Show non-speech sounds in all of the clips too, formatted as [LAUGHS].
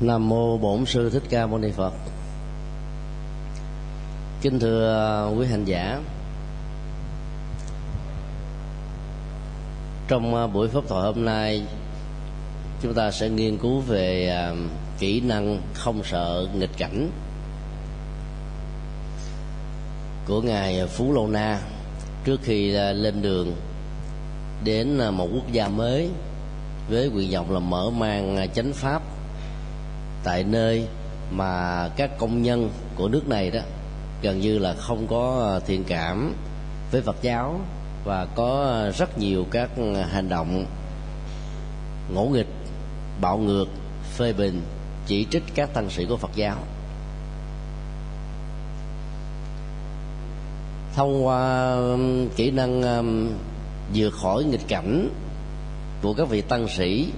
Nam mô Bổn sư Thích Ca Mâu Ni Phật. Kính thưa à, quý hành giả. Trong à, buổi pháp thoại hôm nay, chúng ta sẽ nghiên cứu về à, kỹ năng không sợ nghịch cảnh của ngài Phú Lô Na trước khi lên đường đến một quốc gia mới với nguyện vọng là mở mang chánh pháp tại nơi mà các công nhân của nước này đó gần như là không có ờ, thiện cảm với Phật giáo và có rất nhiều các hành động ngỗ nghịch, bạo ngược, phê bình, chỉ trích các tăng sĩ của Phật giáo. Thông qua kỹ năng vượt khỏi nghịch cảnh của các vị tăng sĩ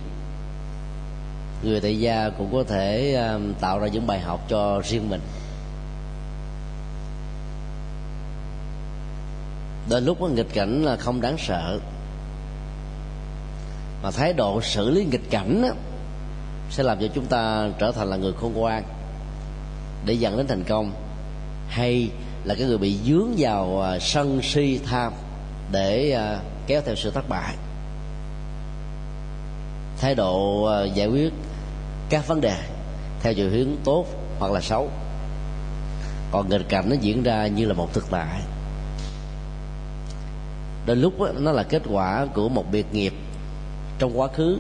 người tại gia cũng có thể um, tạo ra những bài học cho riêng mình. Đến lúc có nghịch cảnh là không đáng sợ. Mà thái độ xử lý nghịch cảnh đó, sẽ làm cho chúng ta trở thành là người khôn ngoan để dẫn đến thành công hay là cái người bị dướng vào à, sân si tham để à, kéo theo sự thất bại. Thái độ à, giải quyết các vấn đề theo chiều hướng tốt hoặc là xấu. Còn nghịch cảnh nó diễn ra như là một thực tại đôi lúc đó, nó là kết quả của một biệt nghiệp trong quá khứ.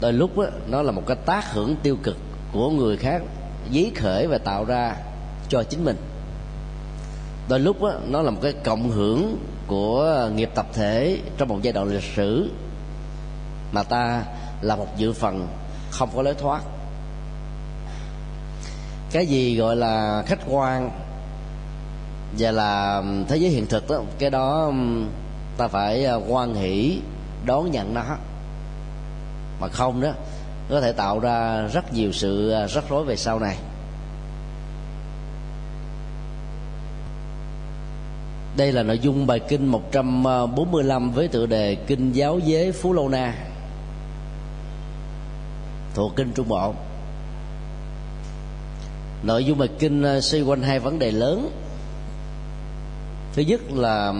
Đôi lúc đó, nó là một cái tác hưởng tiêu cực của người khác dí khởi và tạo ra cho chính mình. Đôi lúc đó, nó là một cái cộng hưởng của nghiệp tập thể trong một giai đoạn lịch sử mà ta là một dự phần không có lối thoát. Cái gì gọi là khách quan và là thế giới hiện thực đó cái đó ta phải ờ, quan hỷ, đón nhận nó. Mà không đó, có thể tạo ra rất nhiều sự ờ, rắc rối về sau này. Đây là nội dung bài kinh 145 ờ, với tựa đề Kinh Giáo Giới Phú Lô Na thuộc kinh Trung Bộ. Nội dung bài kinh ờ, xoay quanh hai vấn đề lớn. Thứ nhất là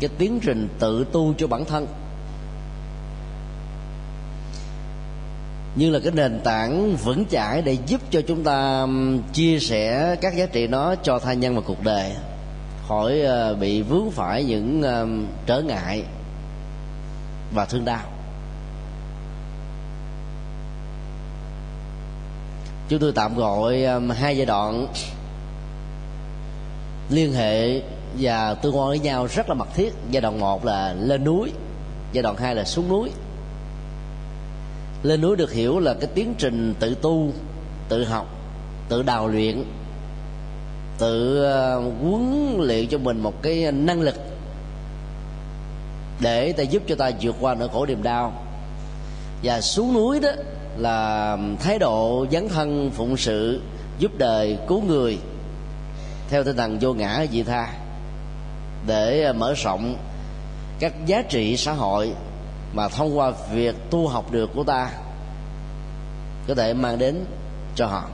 cái tiến trình tự tu cho bản thân như là cái nền tảng vững chãi để giúp cho chúng ta chia sẻ các giá trị đó cho tha nhân và cuộc đời, khỏi ờ, bị vướng phải những trở ngại và thương đau chúng tôi tạm gọi um, hai giai đoạn liên hệ và tương quan với nhau rất là mật thiết. Giai đoạn một là lên núi, giai đoạn hai là xuống núi. Lên núi được hiểu là cái tiến trình tự tu, tự học, tự đào luyện, tự uh, huấn luyện cho mình một cái năng lực để ta giúp cho ta vượt qua nỗi khổ niềm đau. Và xuống núi đó là thái độ dấn thân phụng sự giúp đời cứu người. Theo tinh thần vô ngã vị tha, để mở rộng các giá trị xã hội mà thông qua việc tu học được của ta, có thể mang đến cho họ.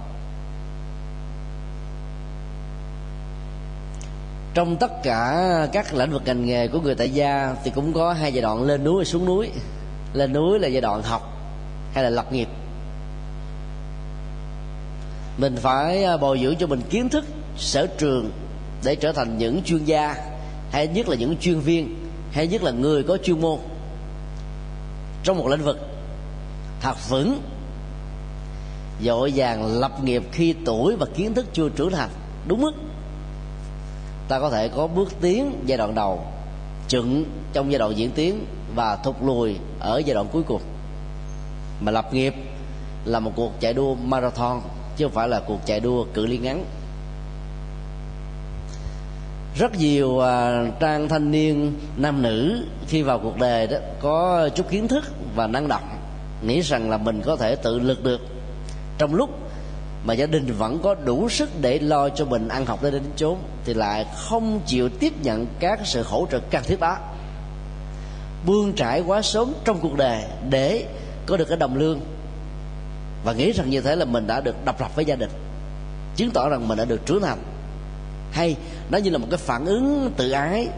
Trong tất cả các lĩnh vực ngành nghề của người tại gia thì cũng có hai giai đoạn lên núi và xuống núi. Lên núi là giai đoạn học hay là lập nghiệp? Mình phải à, bồi dưỡng cho mình kiến thức, sở trường để trở thành những chuyên gia, hay nhất là những chuyên viên, hay nhất là người có chuyên môn trong một lĩnh vực. Thật vững, dội vàng lập nghiệp khi tuổi và kiến thức chưa trưởng thành, đúng mức? Ta có thể có bước tiến giai đoạn đầu, chững trong giai đoạn diễn tiến và thụt lùi ở giai đoạn cuối cùng mà lập nghiệp là một cuộc chạy đua marathon chứ không phải là cuộc chạy đua cự ly ngắn. Rất nhiều à, trang thanh niên nam nữ khi vào cuộc đời đó có chút kiến thức và năng động nghĩ rằng là mình có thể tự lực được. Trong lúc mà gia đình vẫn có đủ sức để lo cho mình ăn học đến đến chốn thì lại không chịu tiếp nhận các sự hỗ trợ cần thiết đó. Bươn trải quá sớm trong cuộc đời để có được cái đồng lương. Và nghĩ rằng như thế là mình đã được độc lập với gia đình, chứng tỏ rằng mình đã được trưởng thành. Hay, nó như là một cái phản ứng tự ái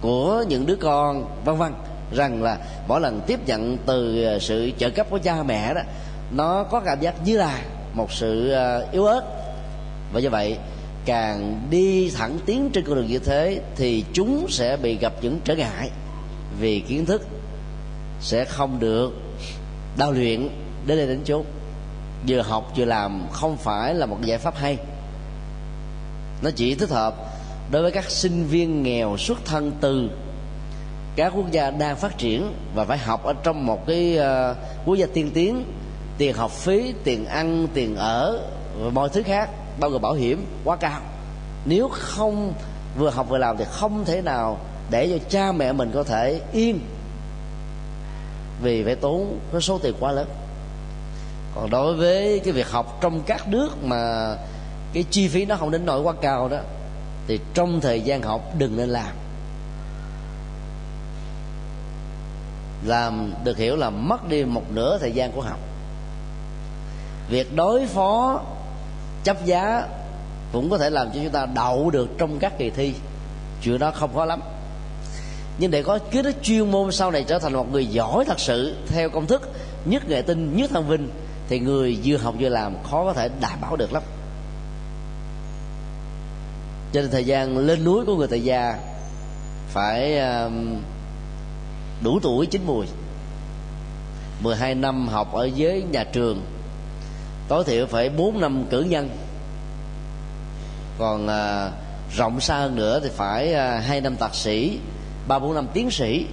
của những đứa con, vân vân, rằng là mỗi lần tiếp nhận từ à, sự trợ cấp của cha mẹ đó, nó có cảm giác như là một sự à, yếu ớt. Và như vậy, càng đi thẳng tiến trên con đường như thế thì chúng sẽ bị gặp những trở ngại vì kiến thức sẽ không được đau luyện đến đây đến chốn vừa học vừa làm không phải là một giải pháp hay. Nó chỉ thích hợp đối với các sinh viên nghèo xuất thân từ các quốc gia đang phát triển và phải học ở trong một cái uh, quốc gia tiên tiến tiền học phí tiền ăn tiền ở và mọi thứ khác bao gồm bảo hiểm quá cao. Nếu không vừa học vừa làm thì không thể nào để cho cha mẹ mình có thể yên vì phải tốn cái số tiền quá lớn. Còn đối với cái việc học trong các nước mà cái chi phí nó không đến nỗi quá cao đó, thì trong thời gian học đừng nên làm. Làm được hiểu là mất đi một nửa thời gian của học. Việc đối phó, chấp giá cũng có thể làm cho chúng ta đậu được trong các kỳ thi. Chuyện đó không khó lắm nhưng để có kiến thức chuyên môn sau này trở thành một người giỏi thật sự theo công thức nhất nghệ tinh nhất thông vinh thì người vừa học vừa làm khó có thể đảm bảo được lắm. Cho nên thời gian lên núi của người tại gia phải um, đủ tuổi chín mùi. 12 năm học ở dưới nhà trường tối thiểu phải 4 năm cử nhân. Còn à, rộng xa hơn nữa thì phải à, hai năm thạc sĩ ba bốn năm tiến sĩ.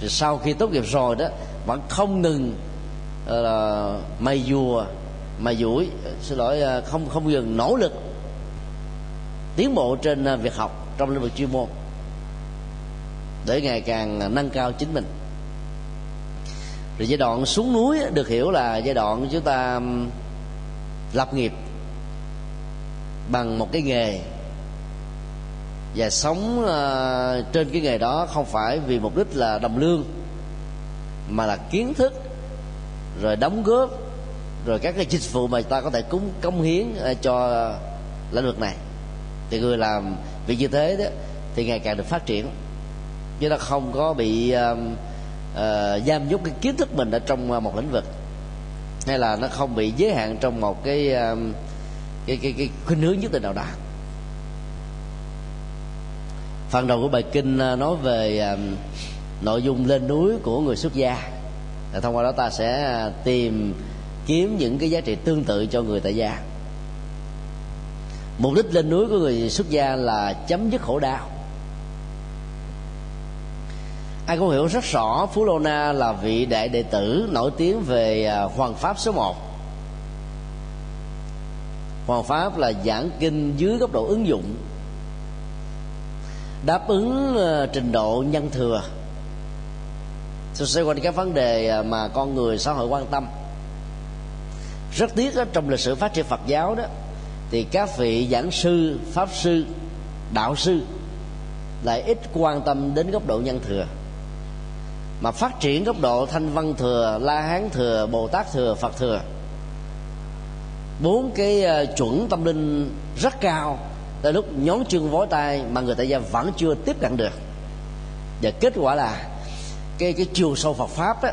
Thì sau khi tốt nghiệp rồi đó vẫn không ngừng uh, mày dùa mày dũi xin lỗi uh, không không ngừng nỗ lực tiến bộ trên uh, việc học trong lĩnh vực chuyên môn để ngày càng nâng cao chính mình. Rồi giai đoạn xuống núi được hiểu là giai đoạn chúng ta lập nghiệp bằng một cái nghề và sống uh, trên cái nghề đó không phải vì mục đích là đồng lương mà là kiến thức rồi đóng góp rồi các cái dịch vụ mà ta có thể cúng công hiến uh, cho lĩnh vực này. Thì người làm việc như thế đó thì ngày càng được phát triển. Chứ nó không có bị uh, uh, giam nhốt cái kiến thức mình ở trong một lĩnh vực. Hay là nó không bị giới hạn trong một cái uh, cái cái cái khuynh hướng nhất định nào đó phần đầu của bài kinh à, nói về à, nội dung lên núi của người xuất gia. Và thông qua đó ta sẽ à, tìm kiếm những cái giá trị tương tự cho người tại gia. Mục đích lên núi của người xuất gia là chấm dứt khổ đau. Ai cũng hiểu rất rõ phú lô na là vị đại đệ tử nổi tiếng về hoàng pháp số 1 hoàng pháp là giảng kinh dưới góc độ ứng dụng đáp ứng ờ, trình độ nhân thừa. Xoay quanh các vấn đề ờ, mà con người xã hội quan tâm. Rất tiếc đó, trong lịch sử phát triển Phật giáo đó thì các vị giảng sư pháp sư đạo sư lại ít quan tâm đến góc độ nhân thừa. Mà phát triển góc độ thanh văn thừa la hán thừa bồ tát thừa phật thừa bốn cái ờ, chuẩn tâm linh rất cao tới lúc nhón chân vối tay mà người tại gia vẫn chưa tiếp cận được. Và kết quả là cái cái chiều sâu Phật pháp đó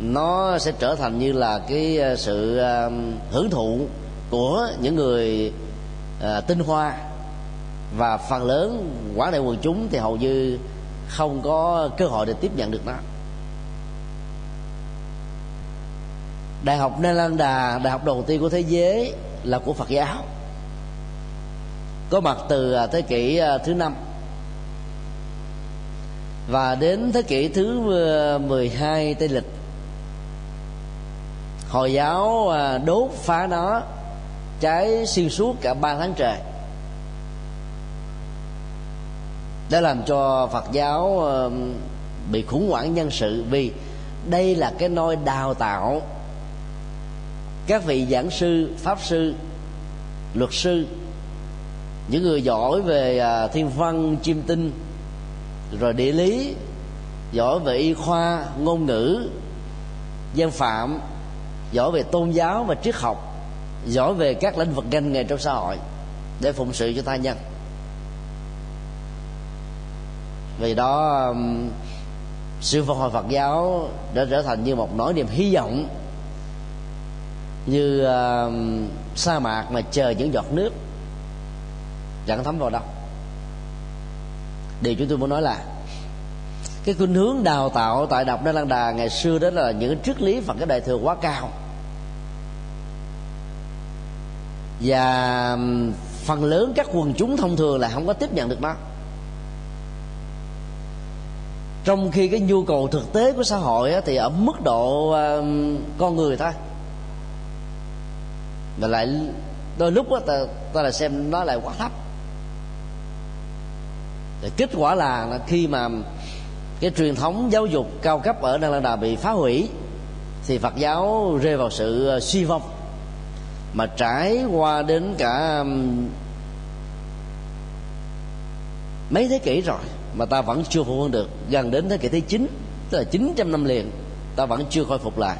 nó sẽ trở thành như là cái ờ, sự ờ, hưởng thụ của những người ờ, tinh hoa. Và phần lớn quán đại quần chúng thì hầu như không có cơ hội để tiếp nhận được nó. Đại học Nalanda, đại học đầu tiên của thế giới là của Phật giáo có mặt từ à, thế kỷ à, thứ năm. Và đến thế kỷ thứ à, 12 Tây lịch. Hồi giáo đốt phá nó, cháy xuyên suốt cả ba tháng trời. Đã làm cho Phật giáo bị khủng hoảng nhân sự vì đây là cái nôi đào tạo các vị giảng sư, pháp sư, luật sư những người giỏi về à, thiên văn chim tinh rồi địa lý giỏi về y khoa ngôn ngữ gian phạm giỏi về tôn giáo và triết học giỏi về các lĩnh vực ngành nghề trong xã hội để phụng sự cho tha nhân. Vì đó sự phục hồi Phật giáo đã trở thành như một nỗi niềm hy vọng như uh, sa mạc mà chờ những giọt nước chẳng thấm vào đâu điều chúng tôi muốn nói là cái khuynh hướng đào tạo tại đọc Đa Lan Đà ngày xưa đó là những triết lý Phật cái đại thừa quá cao. Và phần lớn các quần chúng thông thường là không có tiếp nhận được nó. Trong khi cái nhu cầu thực tế của xã hội thì ở mức độ con người thôi. Và lại đôi lúc ta, ta là xem nó lại quá thấp. Để kết quả là khi mà cái truyền thống giáo dục cao cấp ở Đà Lạt Đà bị phá hủy, thì Phật giáo rơi vào sự ờ, suy vong. Mà trải qua đến cả mấy thế kỷ rồi mà ta vẫn chưa phục hồi được. Gần đến thế kỷ thứ 9 tức là 900 năm liền, ta vẫn chưa khôi phục lại.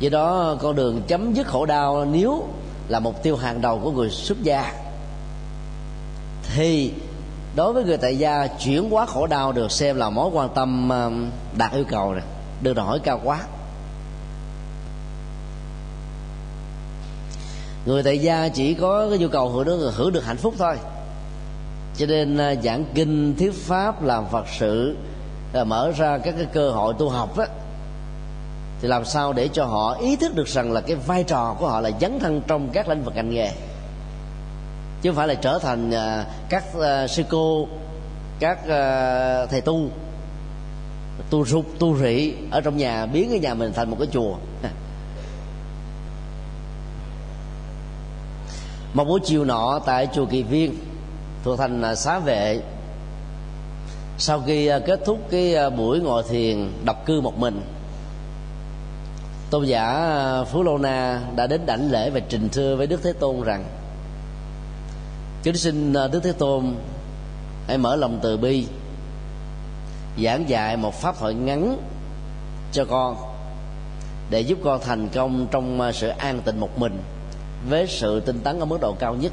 Do đó con đường chấm dứt khổ đau nếu là mục tiêu hàng đầu của người xuất gia thì, đối với người tại gia, chuyển hóa khổ đau được xem là mối quan tâm ờ, đạt yêu cầu này được đòi hỏi cao quá. Người tại gia chỉ có cái nhu cầu hưởng được hưởng được hạnh phúc thôi. Cho nên ờ, giảng kinh, thuyết pháp, làm phật sự là mở ra các cái cơ hội tu học á, thì làm sao để cho họ ý thức được rằng là cái vai trò của họ là dấn thân trong các lĩnh vực ngành nghề chứ không phải là trở thành uh, các uh, sư cô các uh, thầy tu tu sụp tu rị ở trong nhà biến cái nhà mình thành một cái chùa. [LAUGHS] Một buổi chiều nọ tại chùa kỳ viên thuộc thành xá vệ. Sau khi kết thúc cái buổi ngồi thiền đọc cư một mình tôn giả phú lô na đã đến đảnh lễ và trình thưa với đức thế tôn rằng chúng xin à, đức thế tôn, hãy mở lòng từ bi, giảng dạy một pháp thoại ngắn cho con, để giúp con thành công trong à, sự an tịnh một mình với sự tinh tấn ở mức độ cao nhất.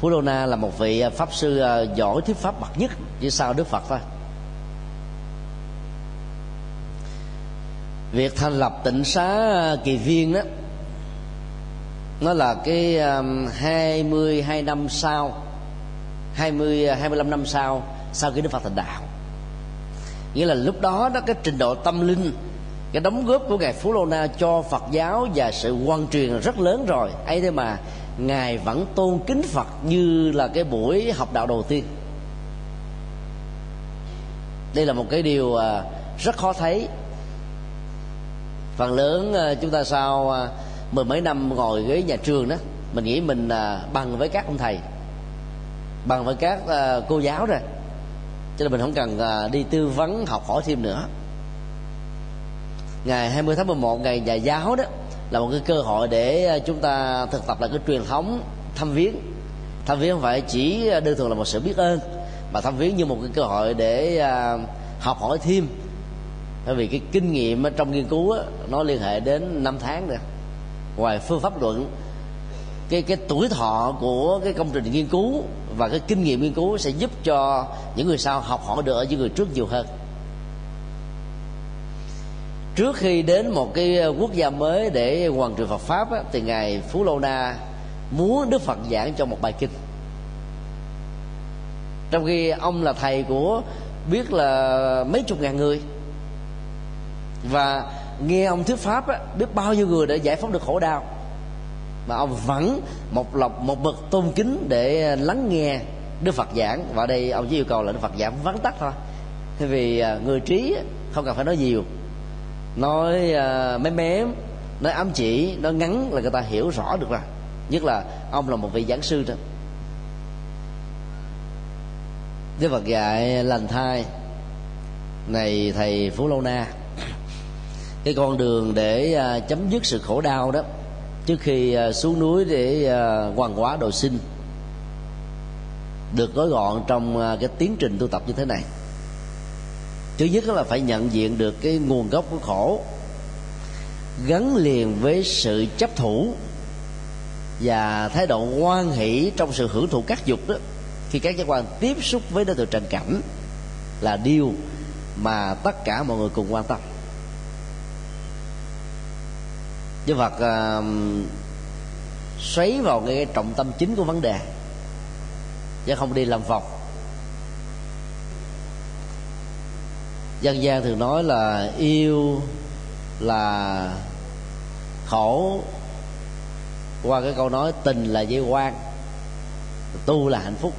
Phú Lô Na là một vị à, pháp sư giỏi thuyết pháp bậc nhất chỉ sau Đức Phật thôi. Việc thành lập tịnh xá kỳ viên đó nó là cái um, 22 năm sau 20 25 năm sau sau khi Đức Phật thành đạo. Nghĩa là lúc đó đó cái trình độ tâm linh cái đóng góp của ngài Phú Lô Na cho Phật giáo và sự quan truyền rất lớn rồi. Ấy thế mà ngài vẫn tôn kính Phật như là cái buổi học đạo đầu tiên. Đây là một cái điều à, rất khó thấy. Phần lớn à, chúng ta sau à, mười mấy năm ngồi ghế nhà trường đó mình nghĩ mình à, bằng với các ông thầy bằng với các à, cô giáo rồi. Cho nên mình không cần à, đi tư vấn học hỏi thêm nữa. Ngày 20 tháng 11 ngày nhà giáo đó là một cái cơ hội để à, chúng ta thực tập lại cái truyền thống thăm viếng. Thăm viếng không phải chỉ đơn thuần là một sự biết ơn mà thăm viếng như một cái cơ hội để à, học hỏi thêm. Bởi vì cái kinh nghiệm trong nghiên cứu đó, nó liên hệ đến năm tháng rồi ngoài phương pháp luận cái cái tuổi thọ của cái công trình nghiên cứu và cái kinh nghiệm nghiên cứu sẽ giúp cho những người sau học hỏi được ở những người trước nhiều hơn. Trước khi đến một cái quốc gia mới để hoàn truyền Phật pháp á, thì ngài Phú Lô Na muốn Đức Phật giảng cho một bài kinh. Trong khi ông là thầy của biết là mấy chục ngàn người. Và nghe ông thuyết pháp á, biết bao nhiêu người đã giải phóng được khổ đau. Mà ông vẫn một lọc một bậc tôn kính để lắng nghe đức phật giảng. Và đây ông chỉ yêu cầu là đức phật giảng vắn tắt thôi. Thế vì à, người trí không cần phải nói nhiều. Nói uh, mém mém nói ám chỉ nói ngắn là người ta hiểu rõ được rồi. Nhất là ông là một vị giảng sư đó. Đức Phật dạy lành thai này thầy Phú Lâu Na cái con đường để à, chấm dứt sự khổ đau đó, trước khi à, xuống núi để à, hoàn hóa đồ sinh. Được gói gọn trong cái tiến trình tu tập như thế này. Thứ nhất là phải nhận diện được cái nguồn gốc của khổ, gắn liền với sự chấp thủ và thái độ hoan hỷ trong sự hưởng thụ các dục đó. Khi các giác quan tiếp xúc với đối tượng trần cảnh là điều mà tất cả mọi người cùng quan tâm. Đức Phật uh, xoáy vào cái trọng tâm chính của vấn đề chứ không đi làm vòng. Dân gian thường nói là yêu là khổ. Qua cái câu nói tình là dây quan tu là hạnh phúc.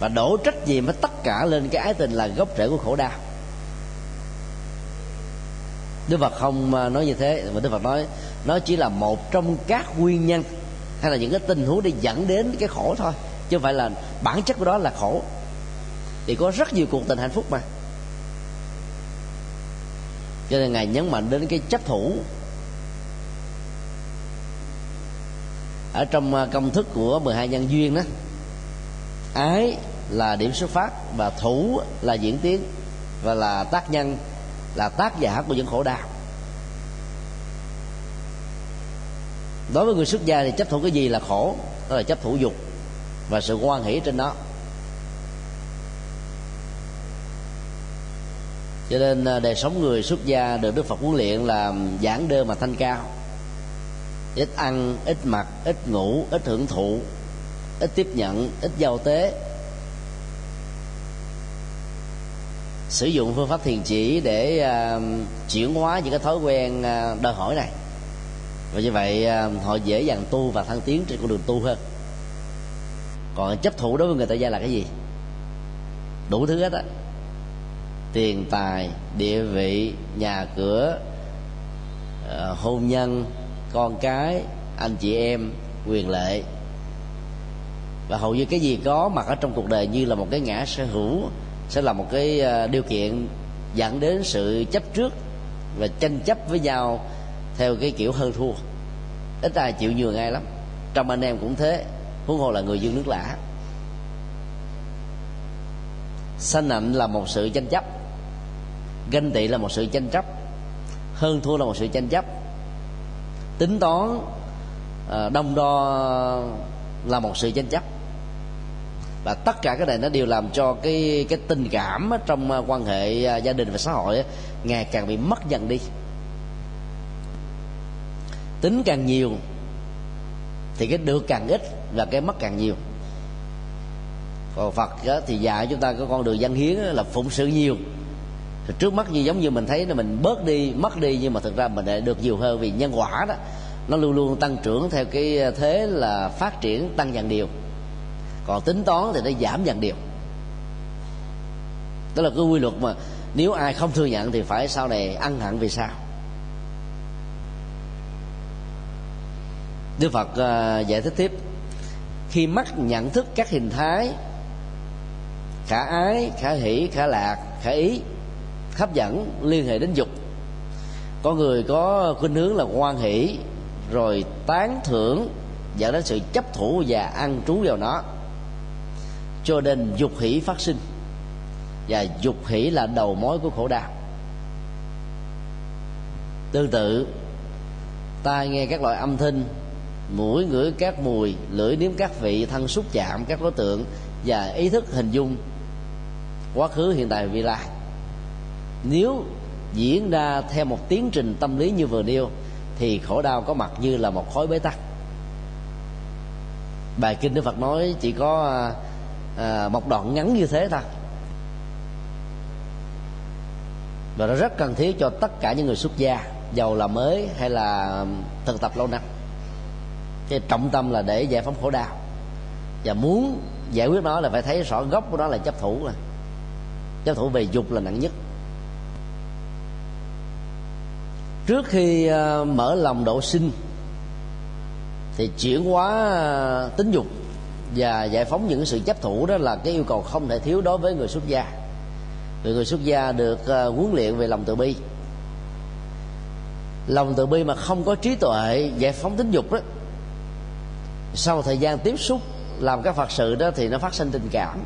Và đổ trách nhiệm hết tất cả lên cái ái tình là gốc rễ của khổ đau. Đức Phật không ờ, nói như thế, mà Đức Phật nói nó chỉ là một trong các nguyên nhân hay là những cái tình huống để dẫn đến cái khổ thôi, chứ không phải là bản chất của đó là khổ. Thì có rất nhiều cuộc tình hạnh phúc mà. Cho nên ngài nhấn mạnh đến cái chấp thủ ở trong ờ, công thức của 12 nhân duyên đó. Ái là điểm xuất phát và thủ là diễn tiến và là tác nhân là tác giả của những khổ đau đối với người xuất gia thì chấp thủ cái gì là khổ? Đó là chấp thủ dục và sự quan hỷ trên đó. Cho nên à, đời sống người xuất gia được đức phật huấn luyện là giảng đơn mà thanh cao. Ít ăn, ít mặc, ít ngủ, ít hưởng thụ, ít tiếp nhận, ít giao tế. Sử dụng phương pháp thiền chỉ để uh, chuyển hóa những cái thói quen uh, đòi hỏi này. Và như vậy uh, họ dễ dàng tu và thăng tiến trên con đường tu hơn. Còn chấp thủ đối với người tại gia là cái gì? Đủ thứ hết á. Tiền tài địa vị nhà cửa uh, hôn nhân con cái anh chị em quyền lệ. Và hầu như cái gì có mặt ở trong cuộc đời như là một cái ngã sở hữu sẽ là một cái ờ, điều kiện dẫn đến sự chấp trước và tranh chấp với nhau theo cái kiểu hơn thua. Ít ai chịu nhường ai lắm. Trong anh em cũng thế, huống hồ là người dương nước lã. sanh ảnh là một sự tranh chấp, ganh tị là một sự tranh chấp, hơn thua là một sự tranh chấp. Tính toán ờ, đông đo là một sự tranh chấp và tất cả cái này nó đều làm cho cái cái tình cảm trong à, quan hệ à, gia đình và xã hội ngày càng bị mất dần đi. Tính càng nhiều thì cái được càng ít và cái mất càng nhiều. Còn Phật thì dạy chúng ta có con đường dân hiến là phụng sự nhiều. Thì trước mắt như giống như mình thấy là mình bớt đi, mất đi nhưng mà thực ra mình lại được nhiều hơn vì nhân quả đó. Nó luôn luôn tăng trưởng theo cái à, thế là phát triển tăng dần điều còn tính toán thì nó giảm dần điều. Đó là cái quy luật mà nếu ai không thừa nhận thì phải sau này ăn hận vì sao? Đức Phật à, giải thích tiếp. Khi mắt nhận thức các hình thái, khả ái, khả hỷ, khả lạc, khả ý, hấp dẫn, liên hệ đến dục. Có người có khuynh hướng là quan hỷ, rồi tán thưởng dẫn đến sự chấp thủ và ăn trú vào nó cho nên dục hỷ phát sinh. Và dục hỷ là đầu mối của khổ đau. Tương tự, tai nghe các loại âm thanh, mũi ngửi các mùi, lưỡi nếm các vị, thân xúc chạm các đối tượng và ý thức hình dung quá khứ, hiện tại, vị lai. Nếu diễn ra theo một tiến trình tâm lý như vừa nêu, thì khổ đau có mặt như là một khối bế tắc. Bài kinh đức phật nói chỉ có à, à, một đoạn ngắn như thế thôi. Và nó rất cần thiết cho tất cả những người xuất gia giàu là mới hay là thực tập lâu năm. Cái trọng tâm là để giải phóng khổ đau. Và muốn giải quyết nó là phải thấy rõ gốc của nó là chấp thủ rồi chấp thủ về dục là nặng nhất. Trước khi ờ, mở lòng độ sinh thì chuyển hóa ờ, tính dục và giải phóng những sự chấp thủ đó là cái yêu cầu không thể thiếu đối với người xuất gia. Vì người xuất gia được uh, huấn luyện về lòng từ bi. Lòng từ bi mà không có trí tuệ giải phóng tính dục đó sau thời gian tiếp xúc làm các phật sự đó thì nó phát sinh tình cảm.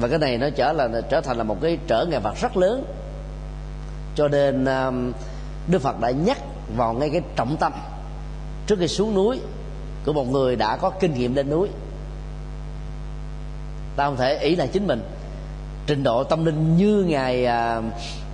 Và cái này nó trở là trở thành là một cái trở ngại vật rất lớn. Cho nên đức phật đã nhắc vào ngay cái trọng tâm. Trước khi xuống núi của một người đã có kinh nghiệm lên núi ta không thể ý là chính mình. Trình độ tâm linh như ngài à,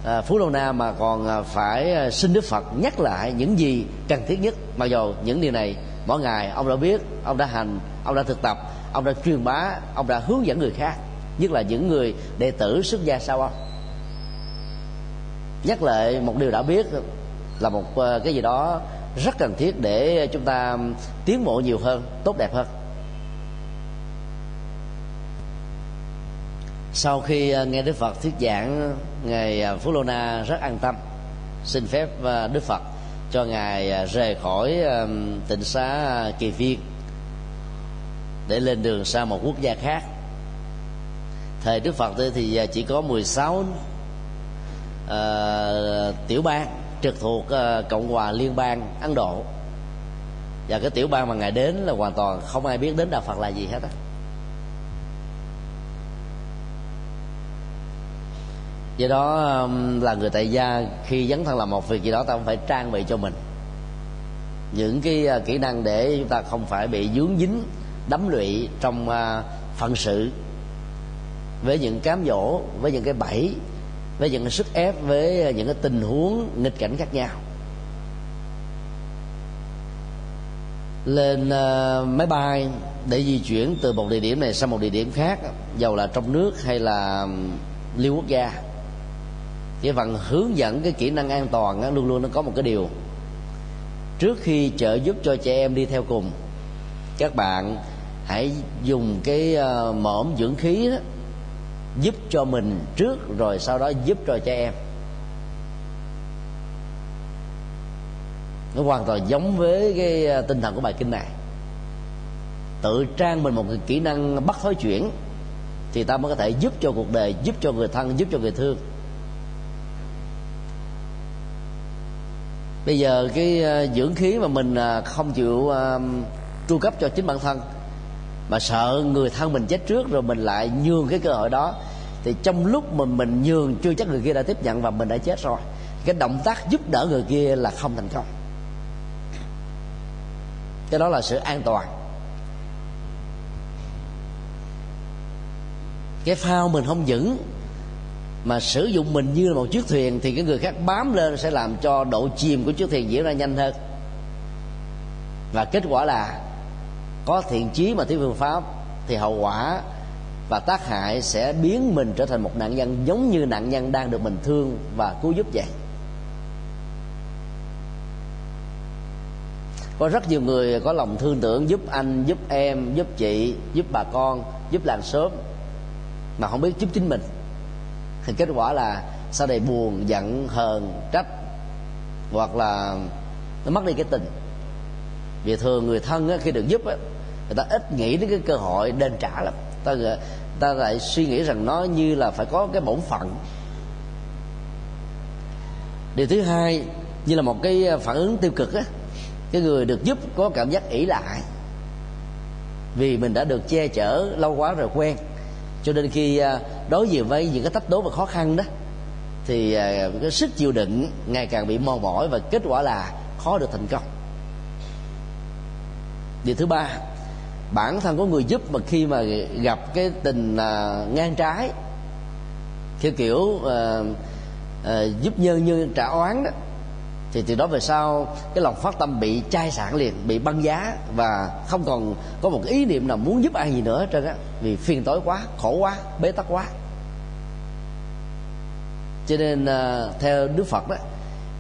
à, phú lâu na mà còn à, phải à, xin đức phật nhắc lại những gì cần thiết nhất. Mặc dù những điều này mỗi ngày ông đã biết ông đã hành ông đã thực tập ông đã truyền bá ông đã hướng dẫn người khác nhất là những người đệ tử xuất gia sau ông. Nhắc lại một điều đã biết là một à, cái gì đó rất cần thiết để chúng ta tiến bộ nhiều hơn tốt đẹp hơn. Sau khi à, nghe đức phật thuyết giảng ngài à, phú lô na rất an tâm xin phép à, đức phật cho ngài rời khỏi tịnh xá kỳ viên để lên đường sang một quốc gia khác. Thời đức phật thì chỉ có 16 uh, tiểu bang trực thuộc uh, cộng hòa liên bang ấn độ. Và cái tiểu bang mà ngài đến là hoàn toàn không ai biết đến đạo phật là gì hết á. Do đó um, là người tại gia khi dấn thân làm một việc gì đó ta không phải trang bị cho mình. Những cái à, kỹ năng để chúng ta không phải bị dướng dính đấm lụy trong à, phận sự. Với những cám dỗ với những cái bẫy với những cái sức ép với à, những cái tình huống nghịch cảnh khác nhau. Lên uh, máy bay để di chuyển từ một địa điểm này sang một địa điểm khác dầu là trong nước hay là um, liên quốc gia cái phần hướng dẫn cái kỹ năng an toàn đó, luôn luôn nó có một cái điều. Trước khi trợ giúp cho trẻ em đi theo cùng các bạn hãy dùng cái uh, mõm dưỡng khí đó giúp cho mình trước rồi sau đó giúp cho trẻ em. Nó hoàn toàn giống với cái ờ, tinh thần của bài kinh này. Tự trang mình một cái kỹ năng bắt thói chuyển thì ta mới có thể giúp cho cuộc đời giúp cho người thân giúp cho người thương. Bây giờ cái ờ, dưỡng khí mà mình ờ, không chịu ờ, tru cấp cho chính bản thân, mà sợ người thân mình chết trước rồi mình lại nhường cái cơ hội đó, thì trong lúc mình mình nhường chưa chắc người kia đã tiếp nhận và mình đã chết rồi, cái động tác giúp đỡ người kia là không thành công. Cái đó là sự an toàn. Cái phao mình không vững mà sử dụng mình như là một chiếc thuyền thì cái người khác bám lên sẽ làm cho độ chìm của chiếc thuyền diễn ra nhanh hơn. Và kết quả là có thiện chí mà thiếu phương pháp thì hậu quả và tác hại sẽ biến mình trở thành một nạn nhân giống như nạn nhân đang được mình thương và cứu giúp vậy. Có rất nhiều người có lòng thương tưởng giúp anh, giúp em, giúp chị, giúp bà con, giúp làng sớm mà không biết giúp chính mình thì kết quả là sau này buồn giận hờn trách hoặc là nó mất đi cái tình. Vì thường người thân á, khi được giúp á, người ta ít nghĩ đến cái cơ hội đền trả lắm. Ta ta lại suy nghĩ rằng nó như là phải có cái bổn phận. Điều thứ hai như là một cái phản ứng tiêu cực á cái người được giúp có cảm giác ỷ lại. Vì mình đã được che chở lâu quá rồi quen cho nên khi à, đối diện với những cái thách đố và khó khăn đó thì à, cái sức chịu đựng ngày càng bị mòn mỏi và kết quả là khó được thành công. Điều thứ ba bản thân có người giúp mà khi mà gặp cái tình uh, ngang trái theo kiểu uh, uh, giúp nhân như trả oán đó thì từ đó về sau, cái lòng phát tâm bị chai sạn liền, bị băng giá và không còn có một ý niệm nào muốn giúp ai gì nữa hết trơn á. Vì phiền tối quá, khổ quá, bế tắc quá. Cho nên à, theo đức phật đó,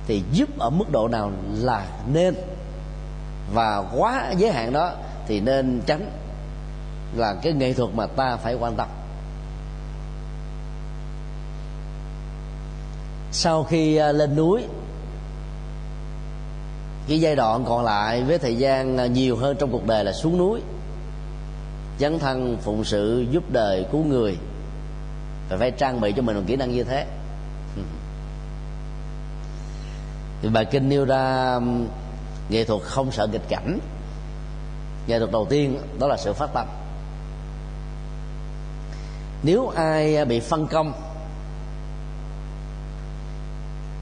thì giúp ở mức độ nào là nên. Và quá giới hạn đó thì nên tránh là cái nghệ thuật mà ta phải quan tâm. Sau khi à, lên núi cái giai đoạn còn lại với thời gian à, nhiều hơn trong cuộc đời là xuống núi. Dấn thân phụng sự giúp đời cứu người. Và phải trang bị cho mình một kỹ năng như thế. Thì bài kinh nêu ra nghệ thuật không sợ nghịch cảnh. Nghệ thuật đầu tiên đó là sự phát tâm. Nếu ai à, bị phân công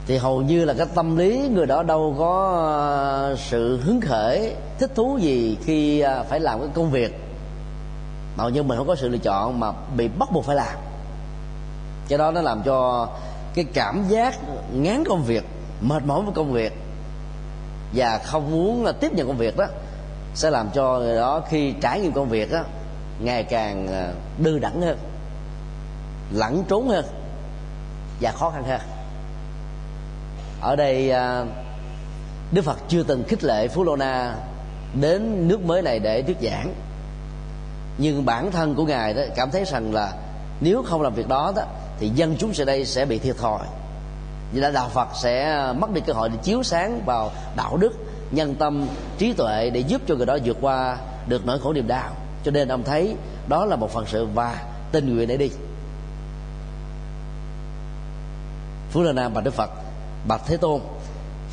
thì hầu như là cái tâm lý người đó đâu có ờ, sự hứng khởi, thích thú gì khi ờ, phải làm cái công việc. Hầu như mình không có sự lựa chọn mà bị bắt buộc phải làm. Cái đó nó làm cho cái cảm giác ngán công việc, mệt mỏi với công việc và không muốn là tiếp nhận công việc đó sẽ làm cho người đó khi trải nghiệm công việc đó ngày càng ờ, đư đẳng hơn lẩn trốn hơn và khó khăn hơn ở đây à, đức phật chưa từng khích lệ phú lô na đến nước mới này để thuyết giảng. Nhưng bản thân của ngài đó, cảm thấy rằng là nếu không làm việc đó đó, thì dân chúng sẽ đây sẽ bị thiệt thòi. Vì là đạo phật sẽ mất đi cơ hội để chiếu sáng vào đạo đức, nhân tâm, trí tuệ để giúp cho người đó vượt qua được nỗi khổ niềm đau. Cho nên ông thấy đó là một phần sự và tình nguyện để đi. Phú la nam và đức phật bạch thế tôn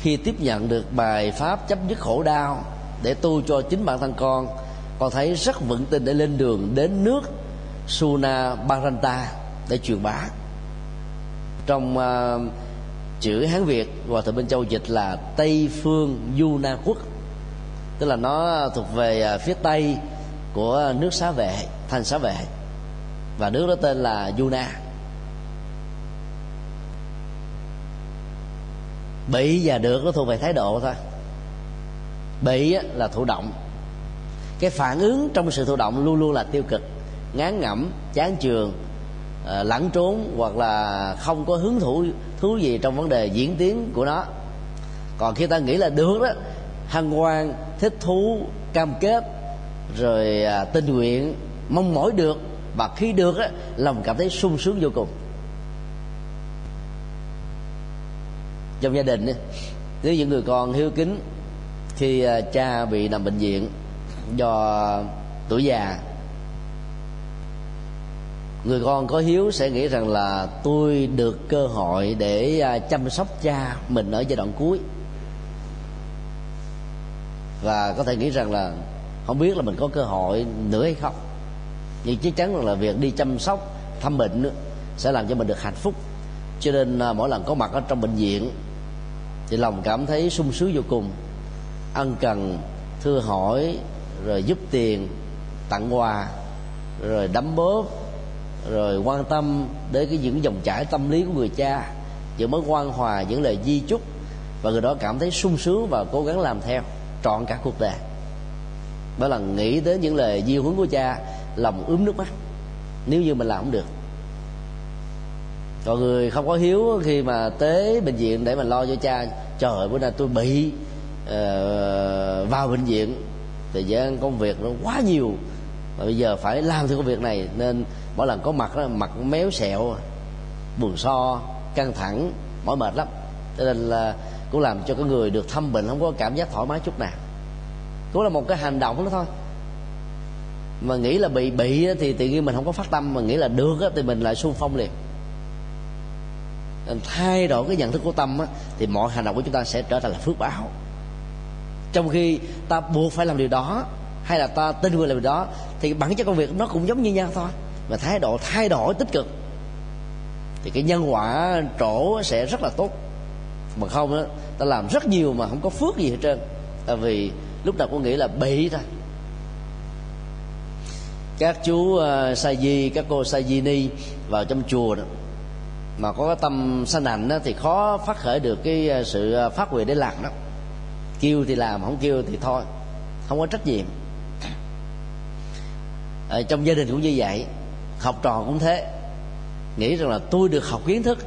khi tiếp nhận được bài pháp chấp dứt khổ đau để tu cho chính bản thân con con thấy rất vững tin để lên đường đến nước Suna Baranta để truyền bá. Trong uh, chữ Hán Việt và thượng bên châu dịch là Tây phương Du Na quốc tức là nó thuộc về uh, phía tây của nước xá vệ thành xá vệ và nước đó tên là Yuna bị và được nó thuộc về thái độ thôi. Bị là thụ động. Cái phản ứng trong sự thụ động luôn luôn là tiêu cực, ngán ngẩm, chán trường ờ, lẩn trốn hoặc là không có hứng thú thú gì trong vấn đề diễn tiến của nó. Còn khi ta nghĩ là được đó, hân hoan, thích thú, cam kết, rồi à, tình nguyện, mong mỏi được và khi được á, lòng cảm thấy sung sướng vô cùng. Trong gia đình nếu những người con hiếu kính khi à, cha bị nằm bệnh viện do tuổi già. Người con có hiếu sẽ nghĩ rằng là tôi được cơ hội để à, chăm sóc cha mình ở giai đoạn cuối. Và có thể nghĩ rằng là không biết là mình có cơ hội nữa hay không. Nhưng chắc chắn là việc đi chăm sóc, thăm bệnh sẽ làm cho mình được hạnh phúc. Cho nên à, mỗi lần có mặt ở trong bệnh viện thì lòng cảm thấy sung sướng vô cùng. Ân cần, thưa hỏi, rồi giúp tiền, tặng quà, rồi đấm bóp, rồi quan tâm đến cái những dòng chảy tâm lý của người cha, những mối quan hòa, những lời di chúc. Và người đó cảm thấy sung sướng và cố gắng làm theo, trọn cả cuộc đời. Mỗi lần nghĩ đến những lời di huấn của cha, lòng ướm nước mắt. Nếu như mình làm không được còn người không có hiếu khi mà tới bệnh viện để mà lo cho cha trời ơi bữa nay tôi bị uh, vào bệnh viện. Thời gian công việc nó quá nhiều. Và bây giờ phải làm theo công việc này nên mỗi lần có mặt đó mặt méo sẹo buồn so căng thẳng mỏi mệt lắm. Cho nên là cũng làm cho cái người được thăm bệnh không có cảm giác thoải mái chút nào. Cũng là một cái hành động đó thôi. Mà nghĩ là bị bị thì tự nhiên mình không có phát tâm mà nghĩ là được thì mình lại xung phong liền thay đổi cái nhận thức của tâm á, thì mọi hành động của chúng ta sẽ trở thành là phước báo. Trong khi ta buộc phải làm điều đó hay là ta tin người làm điều đó thì bản chất công việc nó cũng giống như nhau thôi. Mà thái độ thay đổi tích cực thì cái nhân quả trổ sẽ rất là tốt. Mà không á ta làm rất nhiều mà không có phước gì hết trơn. Tại vì lúc nào cũng nghĩ là bị thôi. Các chú uh, sa di các cô sa di ni vào trong chùa đó mà có cái tâm sanh hành đó thì khó phát khởi được cái à, sự à, phát nguyện để làm đó. Kêu thì làm không kêu thì thôi. Không có trách nhiệm. Ở trong gia đình cũng như vậy học trò cũng thế. Nghĩ rằng là tôi được học kiến thức